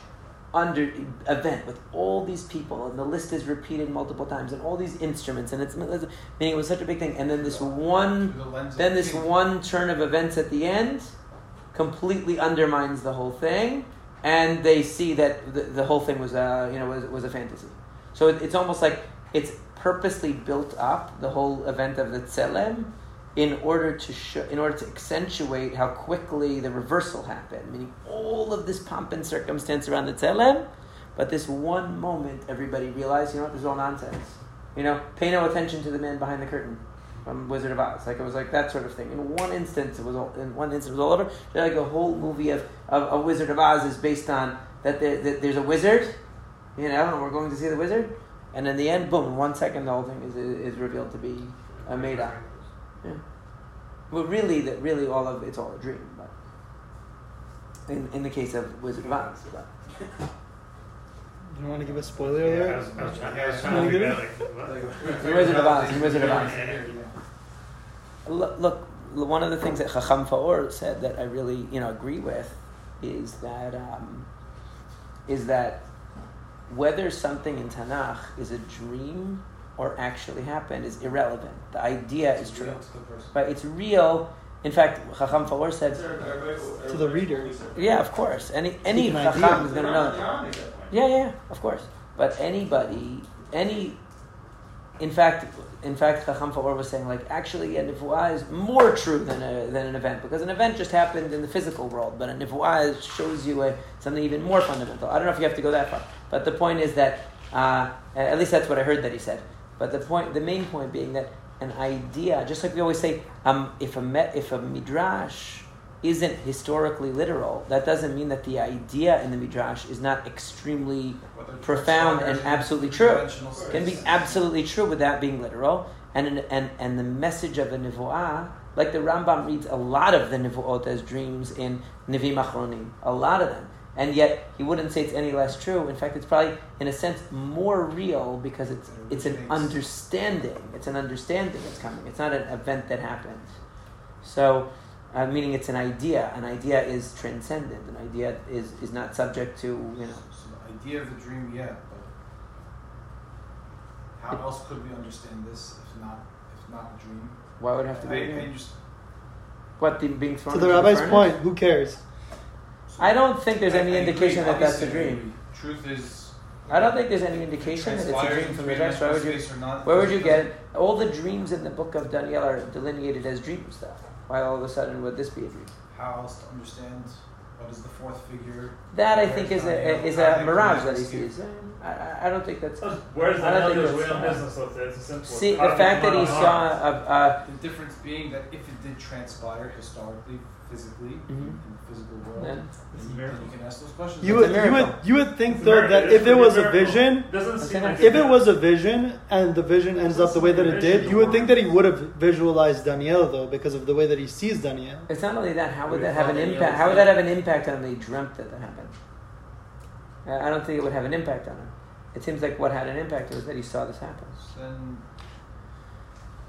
under event with all these people and the list is repeated multiple times and all these instruments and it's meaning it was such a big thing. And then this one the then this one turn of events at the end completely undermines the whole thing and they see that the, the whole thing was a you know was, was a fantasy. So it, it's almost like it's purposely built up the whole event of the tselem in order to show, in order to accentuate how quickly the reversal happened. Meaning all of this pomp and circumstance around the tselem, but this one moment everybody realized you know this is all nonsense. You know, pay no attention to the man behind the curtain from Wizard of Oz. Like it was like that sort of thing. In one instance, it was all, in one instance it was all over. Just like a whole movie of, of, of Wizard of Oz is based on that, there, that there's a wizard, you know, and we're going to see the wizard, and in the end, boom, in one second, the whole thing is is revealed to be a made up. Yeah. Well, really, that really all of it's all a dream, but in in the case of Wizard of Oz, but. You don't want to give a spoiler Yeah, I was, I was trying, I was trying wanna to give figure like, what? Wizard of Oz, Wizard of Oz. Yeah. Look, look, one of the things that Chacham Faor said that I really, you know, agree with is that um, is that whether something in Tanakh is a dream or actually happened is irrelevant. The idea is true, but it's real. In fact, Chacham Faor said, To the reader. "Yeah, of course. Any any an idea. Chacham is going to know." Yeah, yeah, of course. But anybody, any, in fact, in fact, Chacham Faor was saying like actually a nivuah is more true than a, than an event because an event just happened in the physical world, but a nivuah shows you a, something even more fundamental. I don't know if you have to go that far, but the point is that uh, at least that's what I heard that he said. But the point, the main point being that an idea, just like we always say, um, if a me, if a midrash isn't historically literal, that doesn't mean that the idea in the midrash is not extremely profound and absolutely true. Can be absolutely true without being literal. And and and the message of a nivuah, like the Rambam reads a lot of the nivuot as dreams in Nivim Achronim, a lot of them. And yet he wouldn't say it's any less true. In fact, it's probably in a sense more real because it's it's an understanding. It's an understanding that's coming. It's not an event that happened. So. Uh, meaning it's an idea. An idea is transcendent. An idea is, is not subject to you know. So the idea of the dream, yeah, but how else could we understand this if not if not a dream? Why would it have to be? a I, dream? I just What the being thrown To the into rabbi's furnace? point, who cares? I don't think there's I- any I agree, indication that that's a dream. Truth is. I don't think there's any indication that it's a dream from the three-dimensional text. Why would you? space or not, Where would you get it? All the dreams in the book of Daniel are delineated as dream stuff. Why all of a sudden would this be a dream? How else to understand what is the fourth figure? That I think is a Daniel? is a mirage that he this sees. I, I- I don't think that's. Where's the don't other way on business? So it's, it's a simple. See the fact that he come saw a, a The difference being that if it did transpire historically, physically, Mhm. In the physical world, Then then, It's a you, miracle. you can ask those questions. You would, you would, you would think It's though that if it was a miracle. vision, Doesn't seem like if it was a vision and the vision ends up the way that it did, you would think that he would have visualized Daniel though because of the way that he sees Daniel. It's not only that. How would that have an impact? was How would that have an impact on the dreamt that that happened? I I don't think it would have an impact on him. It seems like what had an impact was that he saw this happen.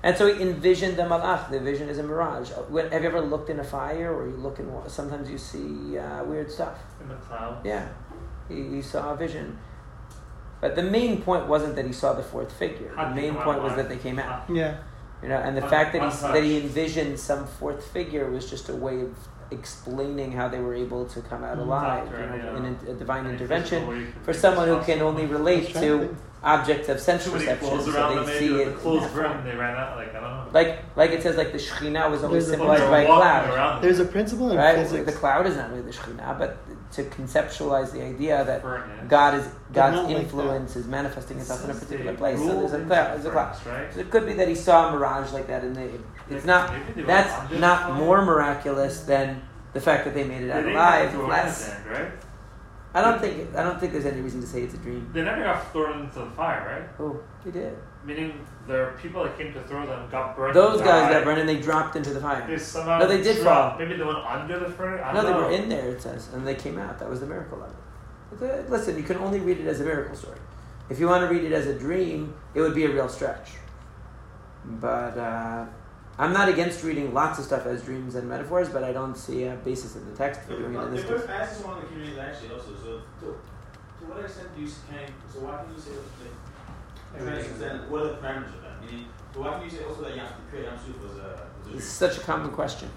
Then And so he envisioned the malach. The vision is a mirage. When, have you ever looked in a fire, or you look in? Sometimes you see uh, weird stuff. in the cloud. Yeah, he, he saw a vision. But the main point wasn't that he saw the fourth figure. The main point was that they came out. Yeah. You know, and the fact that he that he envisioned some fourth figure was just a way of explaining how they were able to come out alive. You know, yeah. in a, a divine Any intervention physical way you can for someone who can only relate to to think. Objects of sense perception, so they see it. the clothes in that brim, form. they ran out. Like I don't know. Like like it says, like the Shekhinah was always There's symbolized They're by a cloud. around. There's a principle in Right? physics. The cloud is not really the Shekhinah, but to conceptualize the idea that Furnace. God is not God's like influence is manifesting itself in a particular place. So there's a cloud. There's a cloud. right? So it could be that he saw a mirage like that, and they, it's not. Maybe they were That's not more miraculous than the fact that they made it out alive. Less. right? I don't think. I don't think there's any reason to say it's a dream. They never got thrown into the fire, right? Oh, they did. Meaning the people that came to throw them got burned. Those guys got burned and they dropped into the fire. They somehow No, they did dropped. fall. Maybe they went under the fire. I No, they know. were in there. It says, and they came out. That was the miracle of it. Uh, Listen, you can only read it as a miracle story. If you want to read it as a dream, it would be a real stretch. But uh, I'm not against reading lots of stuff as dreams and metaphors, but I don't see a basis in the text for doing it in this They case. were asked one of the actually also. So to, to what extent do you can? So why can you say like transcend? What are the parameters of that? Meaning, so why can you say also that Yam, create Yam was a was a It's dream? such a common question.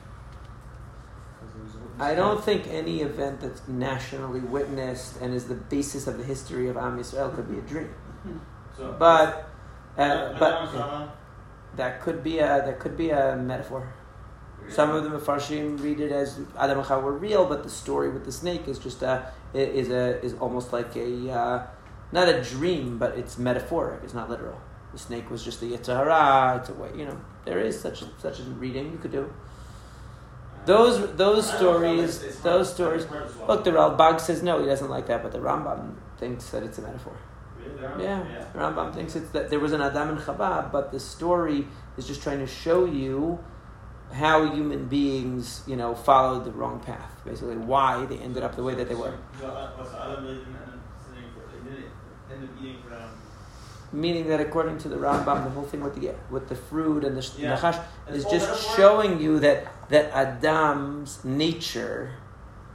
he was a witness. I don't think any event that's nationally witnessed and is the basis of the history of Am Yisrael could be a dream. So, But uh, Adam but Chava, that could be a that could be a metaphor. Some of the Mefarshim read it as Adam and Chava were real, but the story with the snake is just a is a is almost like a uh, not a dream, but it's metaphoric. It's not literal. The snake was just a yitzhara. It's a way, you know. There is such a, such a reading you could do. Those those stories, Chava is- is those stories. Look, the Ralbag says no, he doesn't like that, but the Rambam thinks that it's a metaphor. Really? There are- Yeah, Rambam thinks it's that there was an Adam and Chava, but the story is just trying to show you how human beings, you know, followed the wrong path. Basically, why they ended up the way that they were. So, what's Adam really didn't end up sitting for? They didn't end up eating for them. Meaning that according to the Rambam, the whole thing with the with the fruit and the sh- Yeah. nachash is just metaphor? showing you that that Adam's nature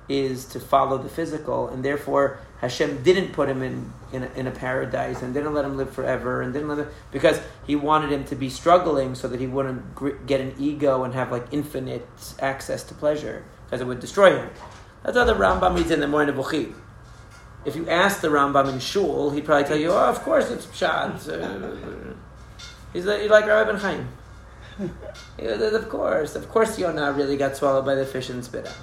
is to follow the physical, and therefore Hashem didn't put him in in a, in a paradise and didn't let him live forever, and didn't let him because he wanted him to be struggling so that he wouldn't gr- get an ego and have like infinite access to pleasure because it would destroy him. That's how the Rambam reads in the Nevuchim. If you ask the Rambam in Shul, he'd probably tell you, "Oh, of course it's pshat." Uh, *laughs* he's like, like Rabbi Ben Chaim. *laughs* Yeah, of course, of course, Yonah really got swallowed by the fish and spit out.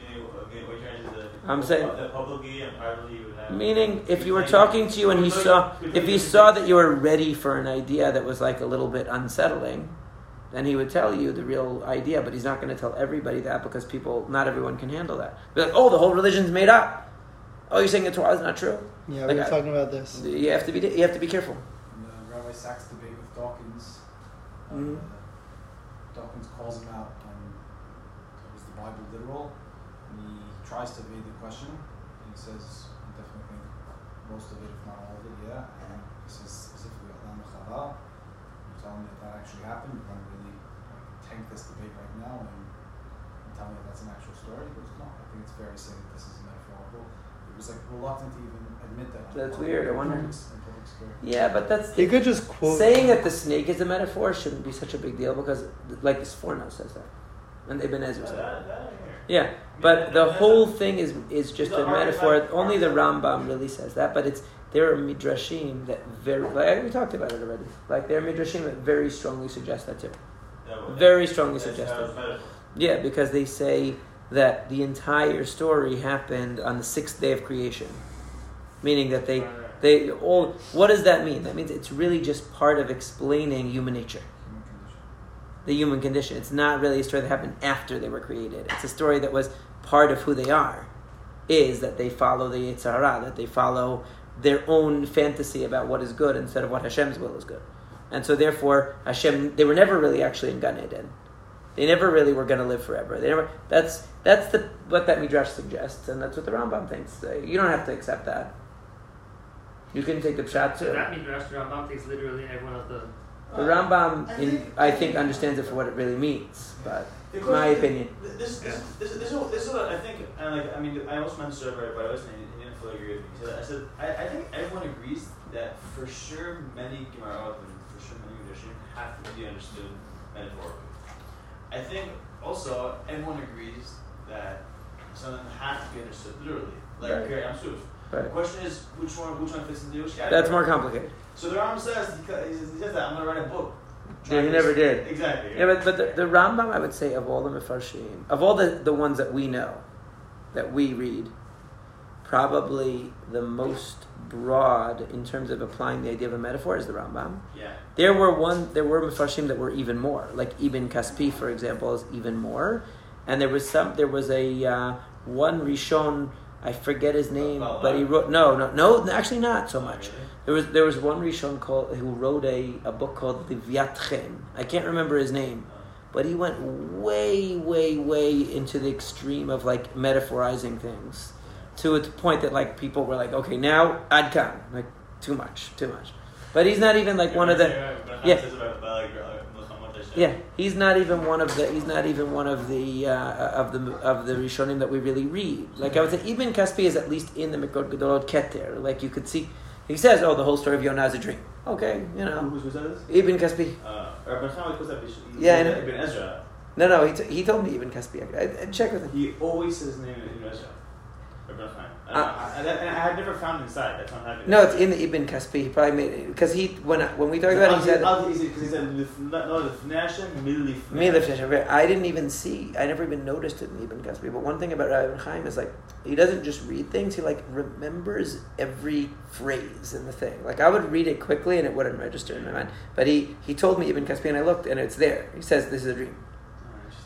Okay, what you're trying to say, I'm saying- publicly and privately you would have. Meaning, if you were talking to you and he saw, if he saw that you were ready for an idea that was like a little bit unsettling, then he would tell you the real idea. But he's not going to tell everybody that because people, not everyone can handle that. Be like, oh, the whole religion's made up. Oh, you're saying the Torah is not true. Yeah, Like we were talking about this. You have to be, you have to be careful. The Rabbi Sacks debate with Dawkins, uh, Mhm. Dawkins calls him out on is the Bible literal, and he tries to evade the question, and he says, I definitely think most of it, if not all of it, yeah. And this is specifically Adam and Chava. You tell me that that actually happened, you're going to really like, tank this debate right now and, and tell me that that's an actual story. He goes, no, I think it's fair to say that this is metaphorical. It was like reluctant to even admit that. That's weird, I wonder. In public square. Yeah, but that's You could just quote. saying that the snake is a metaphor shouldn't be such a big deal because, like, the Sforno says that, and Ibn Ezra says that. That, that Yeah, but the whole thing is is just a metaphor. Only the Rambam really says that, but it's there are midrashim that very like we talked about it already. Like there are midrashim that very strongly suggest that too. That Very strongly suggest how it. it's metaphor. Yeah, because they say that the entire story happened on the sixth day of creation, meaning that they they all. What does that mean? That means it's really just part of explaining human nature. The human condition. It's not really a story that happened after they were created. It's a story that was part of who they are. Is that they follow the Yitzhara, that they follow their own fantasy about what is good instead of what Hashem's will is good. And so therefore Hashem they were never really actually in Gan Eden. They never really were going to live forever. They never. That's that's the what that midrash suggests, and that's what the Rambam thinks. Uh, You don't have to accept that. You can take the pshat So that midrash the Rambam takes literally everyone of the. The Rambam, in, I think, understands it for what it really means, but The my opinion. This, this, this, this, is what- this is what I think, and like, I mean, I almost meant to serve right, but I wasn't, he didn't fully agree with me. He said, I said, I, I think everyone agrees that for sure many Gemara and for sure many Midrashim have to be understood metaphorically. I think also everyone agrees that some of them have to be understood literally, like Right. Kiri Amsuf. The Right. question is, which one, which one fits into which category? That's more complicated. So the Rambam says, he, says, says that I'm gonna write a book. Yeah, he never did. Exactly. Yeah, but, but the, the Rambam, I would say, of all the Mefarshim, of all the, the ones that we know, that we read, probably the most broad in terms of applying the idea of a metaphor is the Rambam. yeah. There were one, there were Mefarshim that were even more, like Ibn Kaspi, for example, is even more, and there was some, there was a uh, one Rishon, I forget his name, but he wrote no, no, no, actually not so much. There was there was one Rishon called who wrote a, a book called the Chen. I can't remember his name, but he went way, way, way into the extreme of like metaphorizing things to a point that like people were like, okay, now Adkan, like too much, too much. But he's not even like one of the yeah. Yeah. He's not even one of the he's not even one of the uh, of the of the Rishonim that we really read. Like I would say, Ibn Kaspi is at least in the Mikraot Gedolot Keter. Like you could see, he says, "Oh, the whole story of Yonah is a dream." Okay, you know, Who's who's? Ibn Kaspi. Uh, Rabbi Chaim was that Yeah, Ibn Ezra. No, no, he, t- he told me Ibn Kaspi. I, I check with him. He always says his name in Russia. I, don't uh, uh, I, I, I had never found inside. That's not happening. No, it's in the Ibn Kaspi. He probably made it because he when when we talked about it, he said Because he said no, Lifnei Hashem, mil Lifnei me the Hashem." I didn't even see. I never even noticed it in Ibn Kaspi. But one thing about Rabbi Chaim is like he doesn't just read things. He like remembers every phrase in the thing. Like I would read it quickly and it wouldn't register in my mind. But he he told me Ibn Kaspi and I looked and it's there. He says this is a dream.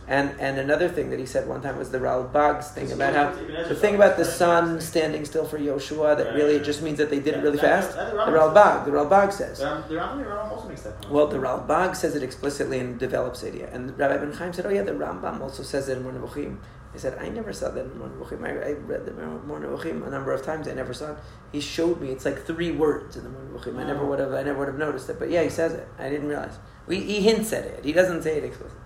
And and another thing that he said one time was the Ralbag's thing It's about how the thing about the sun standing still for Yoshua that really it just means that they did it really fast. The Ralbag, the Ralbag says. The the Rambam, the also makes that. Well, the Ralbag says it explicitly and develops it. Yeah. And Rabbi Ben Chaim said, "Oh yeah, the Rambam also says it in Moreh Nevuchim." He said, "I never saw that in Nevuchim. I, I read the Nevuchim a number of times. I never saw it. He showed me. It's like three words in the Nevuchim. I never would have. I never would have noticed it. But yeah, he says it. I didn't realize. We, he hints at it. He doesn't say it explicitly.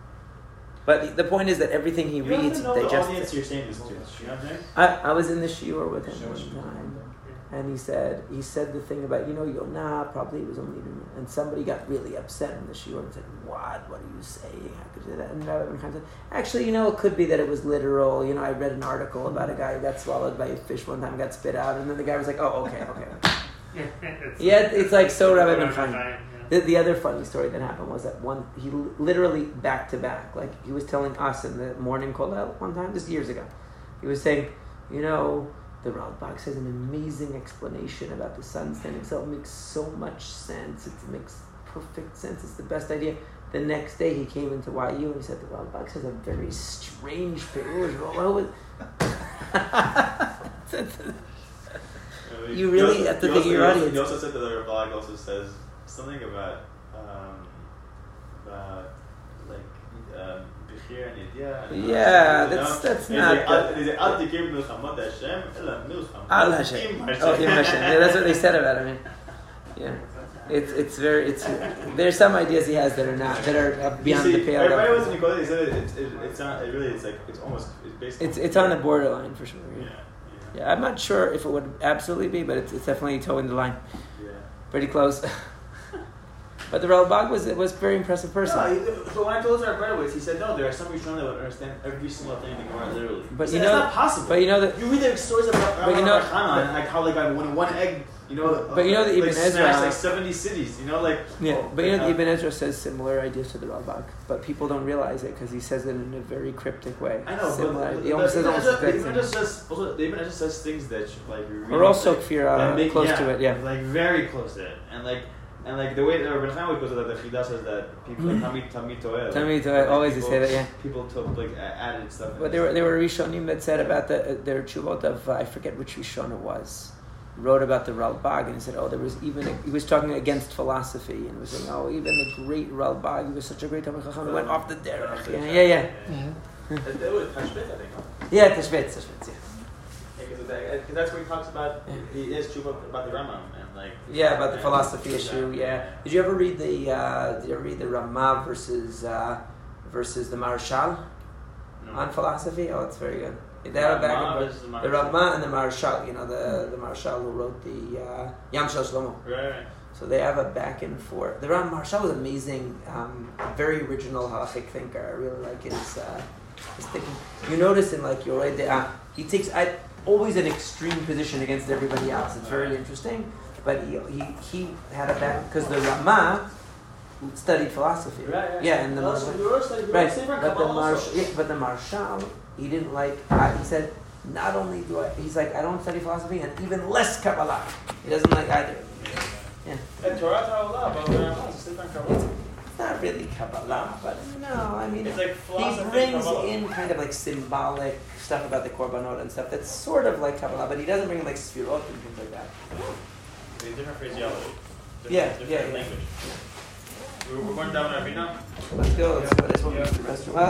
But the point is that everything he you reads, even know he the digests audience it. you're saying this to. You know I'm? I, I was in the shiur with him Sure, sure. one time. And he said he said the thing about you know Yonah probably was only and somebody got really upset in the shiur and said what what are you saying how could you do that and Rabbi Ben Chaim said actually you know it could be that it was literal you know I read an article about a guy who got swallowed by a fish one time got spit out and then the guy was like oh okay okay it's, *laughs* yeah it's like so Rabbi Ben Rabbi Chaim yeah. The, the other funny story that happened was that one he literally back to back like he was telling us in the morning kollel one time just years ago. He was saying you know the Ralbag says an amazing explanation about the sun standing still it makes so much sense. It makes perfect sense. It's the best idea. The next day he came into YU and he said the Ralbag says a very strange pirush what was *laughs* You really have to think of your audience. He also said that the Ralbag also says something about um, about like um, Bechir and Yediyah. and- Yeah, you know? that's- that's And not like, good. "Al- he's "Al tikir milchamot Hashem, ela milchamot Al Hashem. Oh, Im Hashem. Yeah, that's what they said about him. Yeah. *laughs* It's it's very it's there's some ideas he has that are not that are beyond see, the pale. Everybody was in Nicola, he said it, it, it, it's not, it really, it's like, it's almost, it's basically. It's it's on the borderline for sure. Yeah, Yeah. yeah, I'm not sure if it would absolutely be, but it's, it's definitely towing the line. yeah. Pretty close. *laughs* but the Ralbag was it was a very impressive person. No, so when I told our was, he said, no, there are some Rishonim that would understand every single thing in the Gemara literally. But He you said, know- not possible. but you know that- you read the stories about But you know- and like how like when one egg, you know, But you know that like, Ibn smashed Ezra- like seventy cities, you know, like Yeah, oh, but you know, that Ibn Ezra says similar ideas to the Ralbag, but people don't realize it because he says it in a very cryptic way. I know, similar. but he almost says almost Ezra- Ibn Ezra says also Ibn Ezra says things that like Or also like, Kfir, that make- close to it, yeah. like very close to it, and like. And like the way that Rabbi Chaim would go to that, the Chida says that people Mhm. tamid tamid toel. Tamid toel, always they say that, yeah. People took like added stuff. But there were there were Rishonim that said about the uh, their chuvot of uh, I forget which Rishon it was. Wrote about the Ralbag and he said, oh, there was even a, he was talking against philosophy and was saying, oh, even the great Ralbag, he was such a great Talmud Chacham, he went off the derech. Yeah, yeah, yeah. That- *laughs* that was Tashbit, I think. huh? Yeah, Tashbetz, Tashbetz, yeah. Because that's where he talks about he is true about the Rambam and like Yeah, about the philosophy issue. Yeah. Did you ever read the uh, Did you ever read the Ramah versus uh, versus the Maharshal No. on philosophy? Oh, it's very good. They have a back and the The. Ramah and the Maharshal. You know the the Maharshal who wrote the uh, Yam Shel Shlomo. Right, right. So they have a back and forth. The Ram Marshal was amazing, um, very original halachic thinker. I really like his uh, his thinking. You notice in like Yoreh De'ah, he takes I, always an extreme position against everybody else. It's very interesting. But he he, he had a back because the Rama studied philosophy. Right, right. Yeah, and the No, so Muslim- we were studying- we were Right, but the Kabbalah Marsh, yeah, but the Maharshal, he didn't like. He said, not only do I, he's like, I don't study philosophy, and even less Kabbalah. He doesn't like either. Yeah, And Torah but we're not studying Kabbalah. not really Kabbalah, but no, I mean, like he brings in kind of like symbolic stuff about the korbanot and stuff that's sort of like Kabbalah, but he doesn't bring like sfirot and things like that. It's different phraseology. Different, Yeah, different yeah, yeah. language. We're, we're going down. Let's go. Let's go. This one. Yeah. Restaurant. Well,